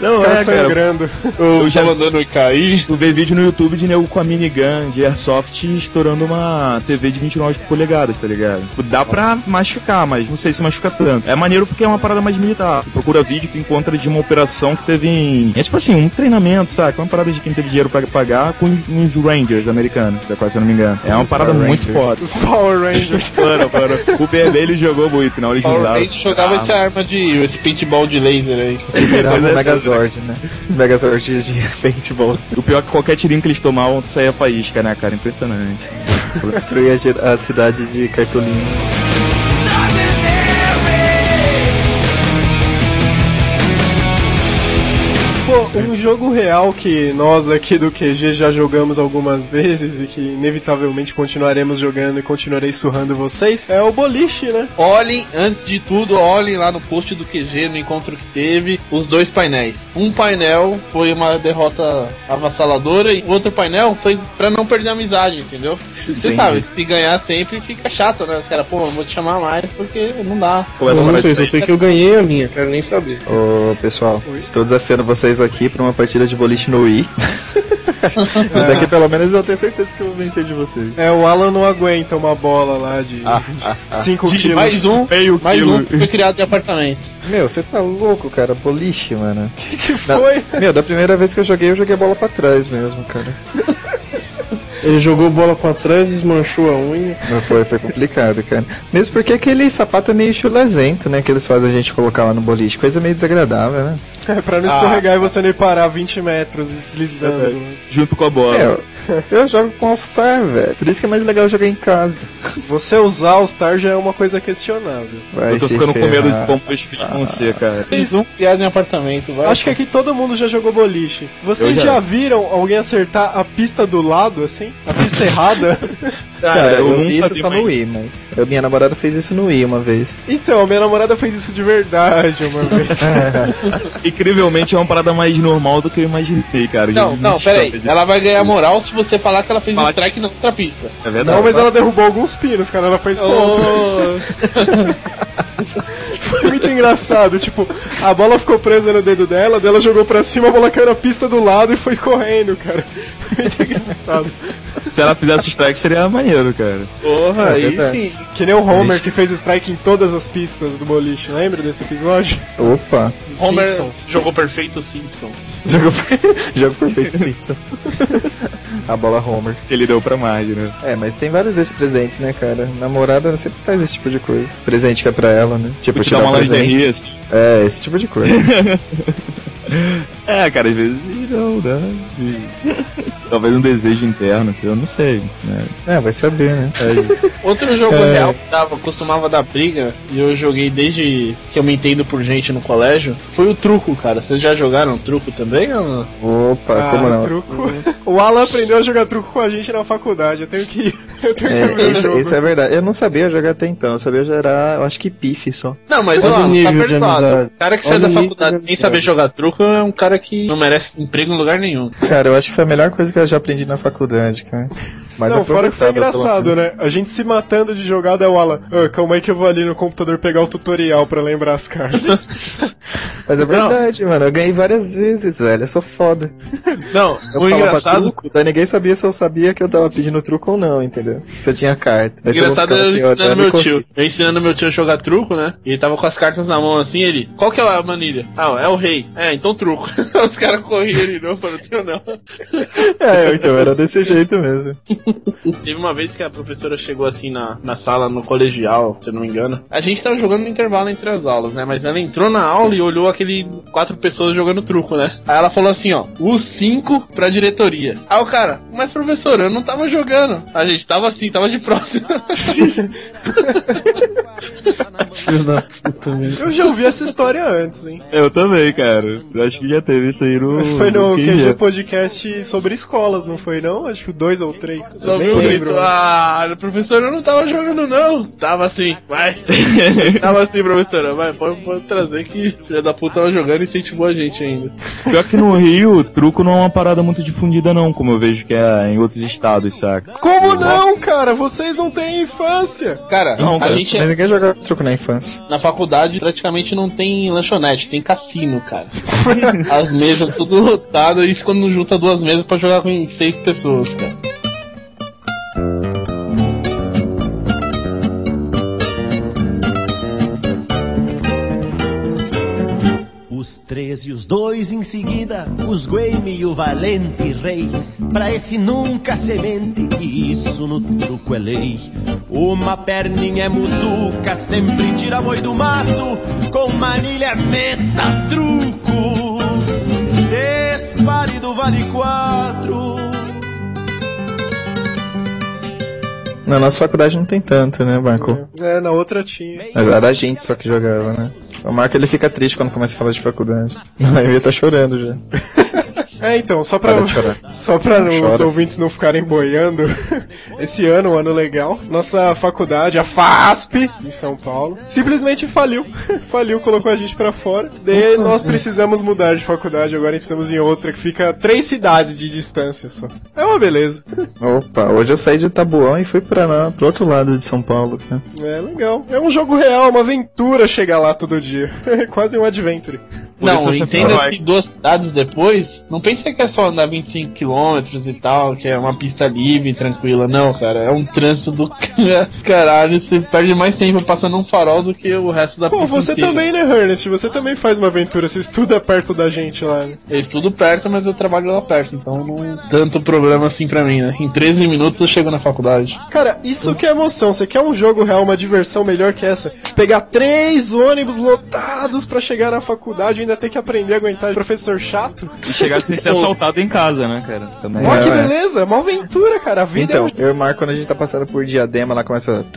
Não, é, cara. sangrando. Eu já andando e caí. Tu vê vídeo no YouTube de nego com a minigun de airsoft estourando uma TV de 29 polegadas, tá ligado? Tipo, Dá pra machucar, mas não sei se machuca tanto. É maneiro porque é uma parada mais militar. Tu procura vídeo, tu encontra de uma operação que teve em. É tipo assim, um treinamento, saca? Uma parada de quem teve dinheiro pra pagar com os, uns Rangers americanos, se eu não me engano. É uma parada muito foda. Os Power Rangers. Mano, mano, o vermelho jogou muito na Power original. Ranger jogava essa arma de. esse paintball de laser aí. <laughs> Ele virava um é, Megazord, né? Megazord de <laughs> paintball. O pior é que qualquer tirinho que eles tomavam, tu saía faísca, né, cara? Impressionante. <laughs> Destruía a cidade de Cartolina. Um jogo real que nós aqui do QG já jogamos algumas vezes e que inevitavelmente continuaremos jogando e continuarei surrando vocês é o boliche, né? Olhem, antes de tudo, olhem lá no post do QG, no encontro que teve, os dois painéis. Um painel foi uma derrota avassaladora e o outro painel foi pra não perder a amizade, entendeu? Você sabe, se ganhar sempre fica chato, né? Os caras, pô, eu vou te chamar mais porque não dá. Começa Eu não sei, só sair. sei que eu ganhei a minha, quero nem saber. Ô, pessoal, estou desafiando vocês aqui pra uma partida de boliche no Wii. <laughs> Daqui pelo menos eu tenho certeza que eu vou vencer de vocês. É, o Alan não aguenta uma bola lá de Ah, ah, ah. 5 quilos. Mais um, Meio mais quilo. um que foi criado de apartamento. Meu, você tá louco, cara. Boliche, mano. <laughs> que que foi? Meu, da primeira vez que eu joguei, eu joguei a bola pra trás mesmo, cara. <laughs> Ele jogou bola pra trás, desmanchou a unha. Foi, foi complicado, cara. Mesmo porque aquele sapato é meio chulezento, né? Que eles fazem a gente colocar lá no boliche. Coisa meio desagradável, né? É, pra não escorregar e você não ir parar 20 metros deslizando. Junto com a bola. É, eu, eu jogo com All-Star, velho. Por isso que é mais legal jogar em casa. Você usar o Star já é uma coisa questionável. Vai Eu tô ficando com medo ferrar. de como meus filhos vão ser, cara. Mais um criado em apartamento, vai. Acho que aqui todo mundo já jogou boliche. Vocês já. já. viram alguém acertar a pista do lado, assim? A pista errada? <laughs> Cara, eu, vi nunca isso vi, só no Wii, mas... A minha namorada fez isso no Wii uma vez. Então, minha namorada fez isso de verdade uma vez. <laughs> Incrivelmente é uma parada mais normal do que eu imaginei, cara. Não, Eu não, peraí. de- Ela vai ganhar moral se você falar que ela fez um Fala- strike na outra pista. É verdade. Não, mas ela derrubou alguns pinos, cara. Ela fez ponto. Oh, <laughs> Foi muito engraçado. Tipo, a bola ficou presa no dedo dela, daí ela jogou pra cima, a bola caiu na pista do lado e foi escorrendo, cara. <laughs> muito engraçado. Se ela fizesse strike seria maneiro, cara. Porra, É aí verdade. sim. Que nem o Homer que fez strike em todas as pistas do boliche. Lembra desse episódio? Opa. Homer Simpsons. jogou perfeito Simpson. Jogo, <laughs> jogo perfeito Simpson. <laughs> A bola Homer. Que ele deu pra Marge, né? É, mas tem vários desses presentes, né, cara? Namorada sempre faz esse tipo de coisa. Presente que é pra ela, né? Tipo, te dar uma lingerie, assim. É, esse tipo de coisa. <laughs> É, cara, às vezes não, né? <laughs> Talvez um desejo interno, assim, eu não sei. Né? é, vai saber, né? Outro jogo É. real que dava, costumava dar briga, e eu joguei desde que eu me entendo por gente no colégio, foi o truco, cara. Vocês já jogaram truco também ou não? Opa, Ah, como não? truco. O Alan aprendeu a jogar truco com a gente na faculdade. Eu tenho que. <laughs> Eu tenho que É, ver o isso, isso é verdade. Eu não sabia jogar até então. Eu sabia gerar, eu acho que pife só. Não, mas Olha ó, tá nível de perdoado. amizade. O cara que Olha sai da faculdade de sem saber jogar truco é um cara que não merece emprego em lugar nenhum. Cara, eu acho que foi a melhor coisa que eu já aprendi na faculdade, cara. Mas não, fora que foi engraçado, né? A gente se matando de jogar, daí o Alan. "Ah, calma aí que eu vou ali no computador pegar o tutorial pra lembrar as cartas. <laughs> Mas é verdade, mano. Eu ganhei várias vezes, velho. Eu sou foda. Não, Eu o falava engraçado, truco, daí ninguém sabia se eu sabia que eu tava pedindo truco ou não, entendeu? Se eu tinha carta. o Daí engraçado é eu assim, ensinando meu tio. Eu ensinando meu tio a jogar truco, né? E ele tava com as cartas na mão assim, ele. Qual que é a manilha? Ah, é o rei. É, então truco. <laughs> Os caras corriam ele, não, falando, não. <laughs> É, então era desse jeito mesmo. <laughs> Teve uma vez que a professora chegou assim na, na sala, no colegial, se eu não me engano. A gente tava jogando no intervalo entre as aulas, né? Mas ela entrou na aula e olhou aquele quatro pessoas jogando truco, né? Aí ela falou assim, ó, os cinco pra diretoria. Aí o cara, mas professora, eu não tava jogando. A gente tava assim, tava de próximo. <laughs> <laughs> Filho da puta, velho. Eu já ouvi essa história antes, hein? Eu também, cara. Eu acho que já teve isso aí no. <laughs> Foi no QG. QG Podcast sobre escolas, não foi não? Acho que dois ou três. Só Eu nem o lembro. ah, professora, eu não tava jogando não. Tava assim, vai. <laughs> tava assim, professora, vai, pode, pode trazer que filha da puta tava jogando e incentivou a gente ainda. Pior que no Rio, truco não é uma parada muito difundida, não, como eu vejo que é em outros estados, saca? Como não, cara? Vocês não têm infância. Cara, Não, a cara, gente Mas jogava truco na infância. na faculdade praticamente não tem lanchonete, tem cassino, cara. <laughs> As mesas tudo lotadas, isso quando junta duas mesas pra jogar com seis pessoas, cara. E os dois em seguida, os Gueme e o valente rei. Pra esse nunca semente, e isso no truco é lei. Uma perninha é mutuca, sempre tira boi do mato. Com manilha meta truco. Despare do vale quatro. Na nossa faculdade não tem tanto, né, Marco? É, na outra tinha. Mas era a gente só que jogava, né? O Marco ele fica triste quando começa a falar de faculdade. Não, eu ia tá chorando já. <laughs> É, então, só pra, <laughs> só pra os Chora. ouvintes não ficarem boiando, <laughs> esse ano, um ano legal, nossa faculdade, a FASP, em São Paulo, simplesmente faliu. <laughs> faliu, colocou a gente pra fora. Daí nós precisamos mudar de faculdade, agora estamos em outra, que fica a três cidades de distância só. É uma beleza. Opa, hoje eu saí de Tabuão e fui pra lá, pro outro lado de São Paulo. Né? É legal. É um jogo real, uma aventura chegar lá todo dia. É quase um adventure. Por Não, entenda que duas cidades depois, não pensa que é só andar 25 km e tal, que é uma pista livre, tranquila. Não, cara, é um trânsito do <laughs> caralho. Você perde mais tempo passando um farol do que o resto da Pô, pista. você inteira. também, né, Ernest? Você também faz uma aventura, você estuda perto da gente lá, né? Eu estudo perto, mas eu trabalho lá perto, então não é tanto problema assim pra mim, né? Em 13 minutos eu chego na faculdade. Cara, isso que é emoção. Você quer um jogo real, uma diversão melhor que essa? Pegar três ônibus lotados pra chegar na faculdade e ainda ter que aprender a aguentar professor chato? E chegar sem ser assaltado em casa, né, cara? Também. Ó, É, que é. beleza, uma aventura, cara. A vida Então, é um... eu e o Marco, quando a gente tá passando por diadema, lá começa. <laughs>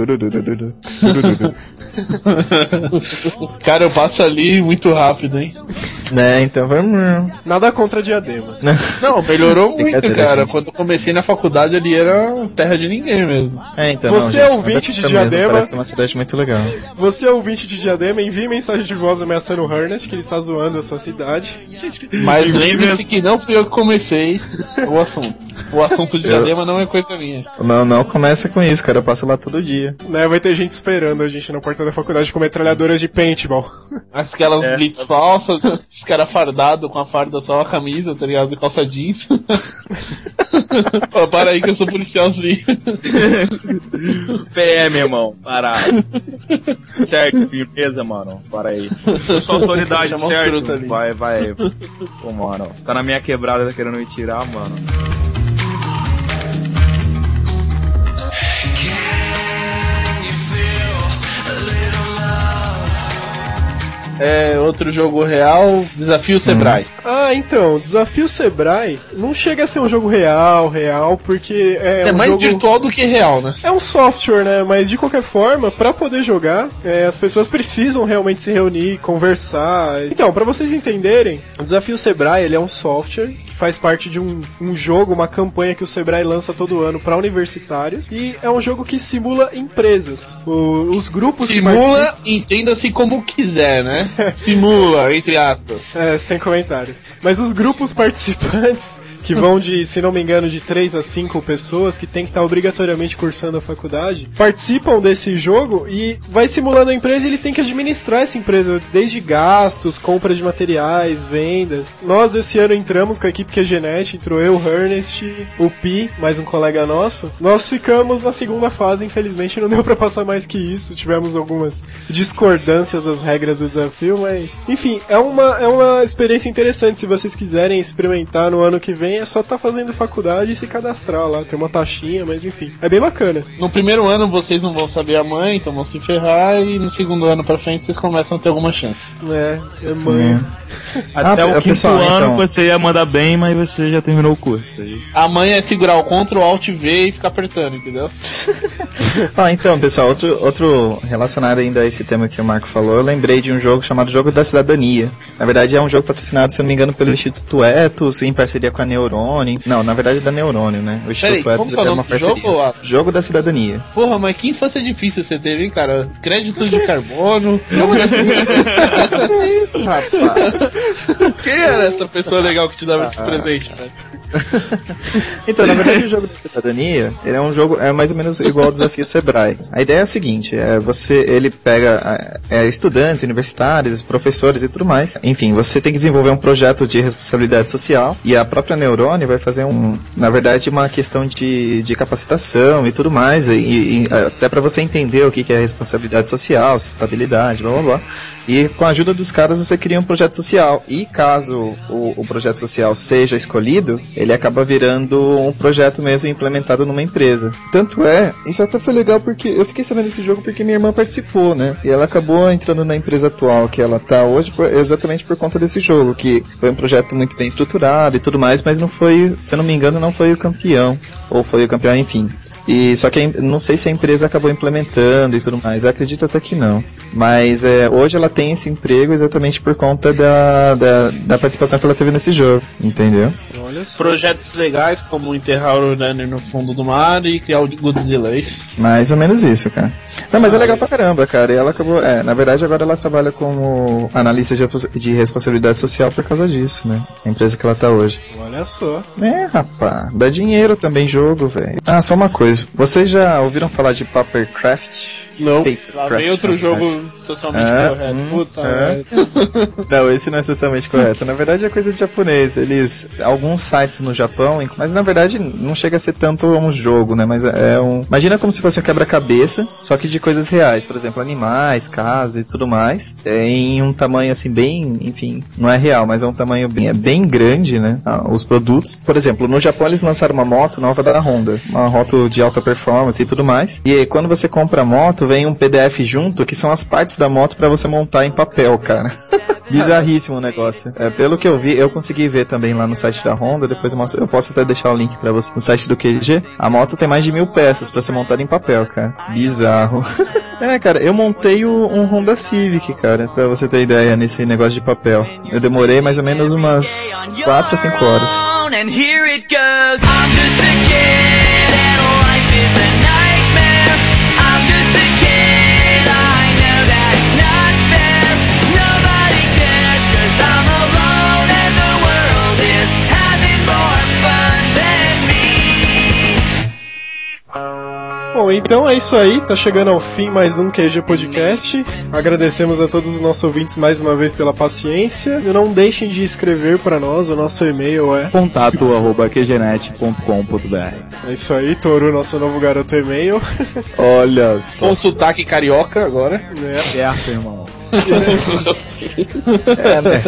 Cara, eu passo ali muito rápido, hein? Né, então vamos. Nada contra diadema. <laughs> Não, melhorou muito, cara. Quando eu comecei na faculdade ali era terra de ninguém mesmo. É, então. Você não, é gente, ouvinte não de pra mesmo, Diadema? Parece que é uma cidade muito legal. Você é ouvinte de diadema, envie mensagem de voz ameaçando o Ernest, que ele está zoando a sua cidade. <laughs> Mas lembre-se que não fui eu que comecei o assunto. O assunto de diadema não é coisa minha. Não, não começa com isso, cara. Eu passo lá todo dia. Né, vai ter gente esperando a gente na porta da faculdade com metralhadoras de paintball. Aquelas <laughs> blitz falsas, os caras fardados com a farda só a camisa, tá ligado? De calça jeans. Ó, para aí que eu sou policial sim. PM, irmão. Parado. certo, firmeza, mano. Para aí. Sua autoridade, Chamar o certo? Vai, vai. Pô, mano. Tá na minha quebrada, tá querendo me tirar, mano. É, outro jogo real, Desafio Sebrae. Ah, então, Desafio Sebrae não chega a ser um jogo real, real, porque é, É, um mais jogo... virtual do que real, né? É um software, né? Mas de qualquer forma, pra poder jogar, é, as pessoas precisam realmente se reunir, conversar. Então, pra vocês entenderem, o Desafio Sebrae ele é um software que faz parte de um, um jogo, uma campanha que o Sebrae lança todo ano pra universitários e é um jogo que simula empresas. O- os grupos Simula, entenda-se como quiser, né? <laughs> Simula, entre aspas. É, sem comentários. Mas os grupos participantes, que vão de, se não me engano, de 3 a 5 pessoas, que tem que estar obrigatoriamente cursando a faculdade, participam desse jogo e vai simulando a empresa e eles têm que administrar essa empresa, desde gastos, compra de materiais, vendas. Nós esse ano entramos com a equipe QGNet, entrou eu, o Ernest, o Pi, mais um colega nosso. Nós ficamos na segunda fase, infelizmente não deu pra passar mais que isso, tivemos algumas discordâncias das regras do desafio, mas enfim, é uma, é uma experiência interessante se vocês quiserem experimentar no ano que vem, é só estar fazendo faculdade e se cadastrar lá, tem uma taxinha, mas enfim, é bem bacana. No primeiro ano vocês não vão saber a mãe, então vão se ferrar, e no segundo ano pra frente vocês começam a ter alguma chance. É, é mãe. Até Ah, o quinto pessoal, ano então. você ia mandar bem, mas você já terminou o curso. Aí. A mãe é segurar o Ctrl Alt V e ficar apertando, entendeu? <laughs> Ah, então, pessoal, outro, outro relacionado ainda a esse tema que o Marco falou, eu lembrei de um jogo chamado Jogo da Cidadania. Na verdade, é um jogo patrocinado, se eu não me engano, pelo Instituto Etos, em parceria com a Neurone. Não, na verdade é da Neurone, né? O Instituto Peraí, como que é o é uma parceria. jogo? Jogo da Cidadania. Porra, mas que infância difícil você teve, hein, cara? Crédito de carbono. é <laughs> isso, rapaz? Quem era essa pessoa legal que te dava esse Ah. presente, velho? <laughs> Então, na verdade, o jogo da cidadania, ele é um jogo é mais ou menos igual ao desafio Sebrae. A ideia é a seguinte, é você, ele pega é, estudantes, universitários, professores e tudo mais. Enfim, você tem que desenvolver um projeto de responsabilidade social e a própria Neurone vai fazer um, na verdade, uma questão de, de capacitação e tudo mais, e, e até para você entender o que que é responsabilidade social, sustentabilidade, blá blá blá. E com a ajuda dos caras você cria um projeto social. E caso o, o projeto social seja escolhido, ele acaba virando um projeto mesmo implementado numa empresa. Tanto é, isso até foi legal porque eu fiquei sabendo desse jogo porque minha irmã participou, né? E ela acabou entrando na empresa atual que ela tá hoje por- exatamente por conta desse jogo, que foi um projeto muito bem estruturado e tudo mais, mas não foi, se eu não me engano, não foi o campeão. Ou foi o campeão, enfim. E só que não sei se a empresa acabou implementando e tudo mais. Eu acredito até que não. Mas é, hoje ela tem esse emprego exatamente por conta da, da, da participação que ela teve nesse jogo, entendeu? Olha só. Projetos legais, como enterrar o Runner no fundo do mar e criar o Godzilla. é? Mais ou menos isso, cara. Não, mas é legal pra caramba, cara. E ela acabou. É, na verdade agora ela trabalha como analista de responsabilidade social por causa disso, né? A empresa que ela tá hoje. Olha só. É, rapaz. Dá dinheiro também jogo, velho. Ah, só uma coisa. Vocês já ouviram falar de Papercraft? Não. Lá vem outro jogo socialmente É, correto. hum, Puta, velho. <laughs> Não, esse não é socialmente correto. Na verdade é coisa de japonês. Eles. Alguns sites no Japão, mas na verdade não chega a ser tanto um jogo, né? Mas é um. Imagina como se fosse um quebra-cabeça, só que de coisas reais. Por exemplo, animais, casa e tudo mais. É em um tamanho assim, bem. Enfim, não é real, mas é um tamanho bem, é bem grande, né? ah, os produtos. Por exemplo, no Japão eles lançaram uma moto nova da Honda. Uma moto de alta performance e tudo mais. E aí, quando você compra a moto, vem um PDF junto que são as partes da moto pra você montar em papel, cara. <laughs> Bizarríssimo o negócio. É, pelo que eu vi, eu consegui ver também lá no site da Honda. Depois eu, mostro- eu posso até deixar o link pra você no site do QG. A moto tem mais de mil peças pra ser montada em papel, cara. Bizarro. <laughs> é, cara, eu montei um Honda Civic, cara, pra você ter ideia nesse negócio de papel. Eu demorei mais ou menos umas 4 ou 5 horas. And here it goes. I'm just a kid Bom, então é isso aí, tá chegando ao fim mais um QG Podcast. Agradecemos a todos os nossos ouvintes mais uma vez pela paciência. E não deixem de escrever para nós, o nosso e-mail é Contato arroba qgenet.com.br É isso aí, Toru, nosso novo garoto e-mail. Olha só. Com sotaque carioca agora. Certo, irmão. É, né?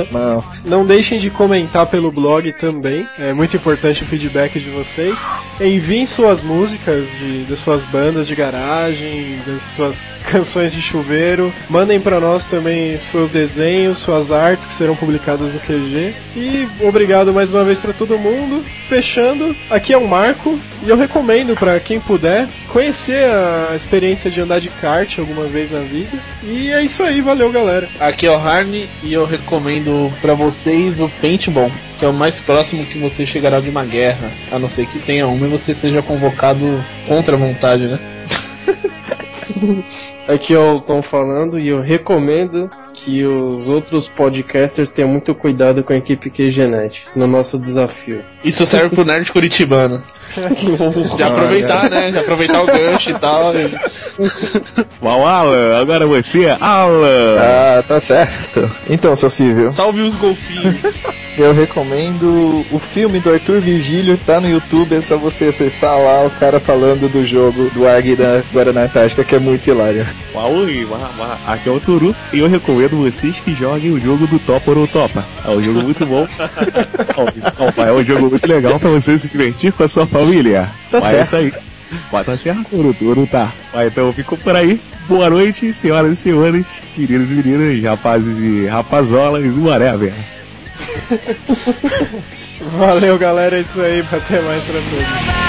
Não deixem de comentar pelo blog também. É muito importante o feedback de vocês. Enviem suas músicas de, das suas bandas de garagem, das suas canções de chuveiro. Mandem para nós também seus desenhos, suas artes que serão publicadas no QG. E obrigado mais uma vez para todo mundo. Fechando, aqui é o Marco e eu recomendo para quem puder conhecer a experiência de andar de kart alguma vez na vida. E é isso aí, valeu galera. Aqui é o Harney e eu recomendo pra vocês o Paintball, que é o mais próximo que você chegará de uma guerra, a não ser que tenha uma e você seja convocado contra a vontade, né? <laughs> Aqui é o Tom falando e eu recomendo que os outros podcasters tenham muito cuidado com a equipe QGNet no nosso desafio. Isso serve pro nerd curitibano. De aproveitar, né? De aproveitar o gancho e tal. e- Uau, Alan, agora você, Alan. Ah, tá certo. Então, seu Silvio, Salve os golfinhos. Eu recomendo o filme do Arthur Virgílio, tá no YouTube, é só você acessar lá o cara falando do jogo do ARG da Guarana Antártica, que é muito hilário. Uau, e ma- ma- aqui é o Turu e eu recomendo vocês que joguem o jogo do Topa ou Topa. É um jogo muito bom. <laughs> É um jogo muito legal pra você se divertir com a sua família. Tá Mas é isso aí. Mas tá certo, Turu, Turu tá. Mas então ficou por aí. Boa noite, senhoras e senhores, meninos e meninas, rapazes e rapazolas whatever. Valeu galera, é isso aí, até mais pra todos.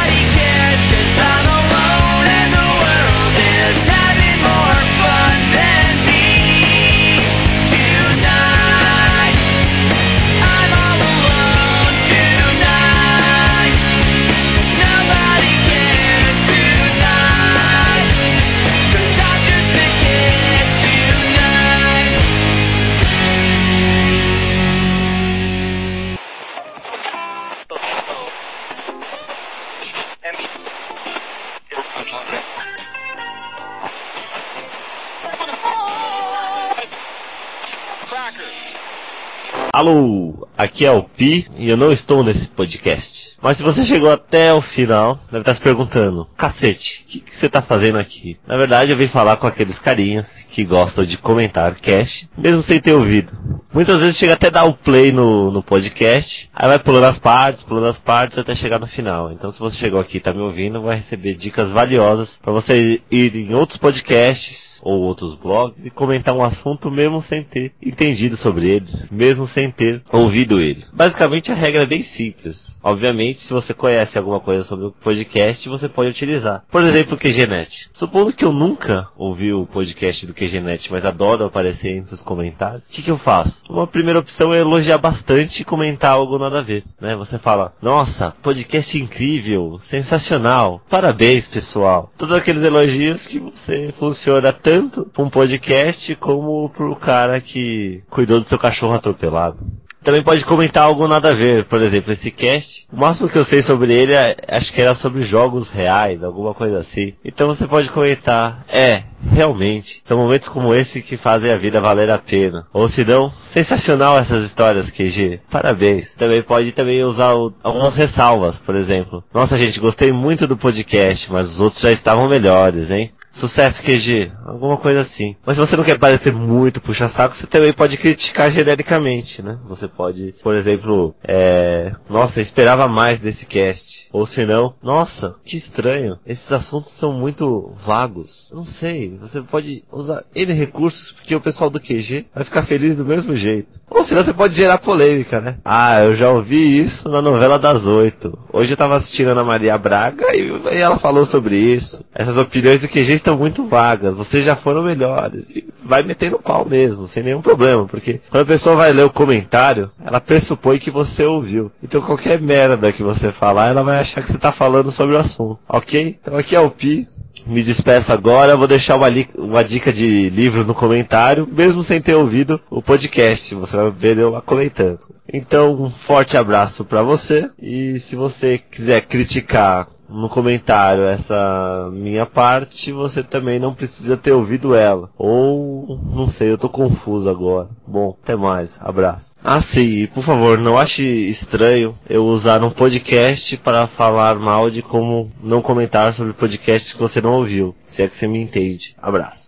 Alô, aqui é o Pi e eu não estou nesse podcast. Mas se você chegou até o final, deve estar se perguntando: cacete, o que, que você está fazendo aqui? Na verdade, eu vim falar com aqueles carinhas que gostam de comentar cast, mesmo sem ter ouvido. Muitas vezes chega até dar o play no, no podcast, aí vai pulando as partes, pulando as partes até chegar no final. Então, se você chegou aqui e está me ouvindo, vai receber dicas valiosas para você ir em outros podcasts ou outros blogs e comentar um assunto mesmo sem ter entendido sobre eles, mesmo sem ter ouvido eles. Basicamente a regra é bem simples. Obviamente, se você conhece alguma coisa sobre o podcast, você pode utilizar. Por exemplo, o QGNet. Supondo que eu nunca ouvi o podcast do QGNet, mas adoro aparecer entre os comentários, o que, que eu faço? Uma primeira opção é elogiar bastante e comentar algo nada a ver. Né? Você fala, nossa, podcast incrível, sensacional, parabéns pessoal. Todos aqueles elogios que você funciona tanto para um podcast como pro cara que cuidou do seu cachorro atropelado. Também pode comentar algo nada a ver, por exemplo, esse cast. O máximo que eu sei sobre ele, é- acho que era sobre jogos reais, alguma coisa assim. Então você pode comentar, é, realmente, são momentos como esse que fazem a vida valer a pena. Ou se não, sensacional essas histórias, QG. Parabéns. Também pode também usar o- algumas ressalvas, por exemplo. Nossa gente, gostei muito do podcast, mas os outros já estavam melhores, hein? Sucesso QG, alguma coisa assim. Mas se você não quer parecer muito puxa-saco, você também pode criticar genericamente, né? Você pode, por exemplo, é... Nossa, eu esperava mais desse cast. Ou se não, nossa, que estranho. Esses assuntos são muito vagos. Não sei, você pode usar N recursos porque o pessoal do QG vai ficar feliz do mesmo jeito. Ou senão você pode gerar polêmica, né? Ah, eu já ouvi isso na novela das oito. Hoje eu tava assistindo a Ana Maria Braga e, e ela falou sobre isso. Essas opiniões do QG estão muito vagas. Vocês já foram melhores. E vai metendo pau mesmo, sem nenhum problema. Porque quando a pessoa vai ler o comentário, ela pressupõe que você ouviu. Então qualquer merda que você falar, ela vai achar que você tá falando sobre o assunto. Ok? Então aqui é o Pi. Me despeço agora, vou deixar uma, uma dica de livro no comentário, mesmo sem ter ouvido o podcast, você vai ver eu lá comentando. Então, um forte abraço pra você, e se você quiser criticar no comentário essa minha parte, você também não precisa ter ouvido ela. Ou, não sei, eu tô confuso agora. Bom, até mais. Abraço. Ah, sim, por favor, não ache estranho eu usar um podcast para falar mal de como não comentar sobre podcasts que você não ouviu. Se é que você me entende. Abraço.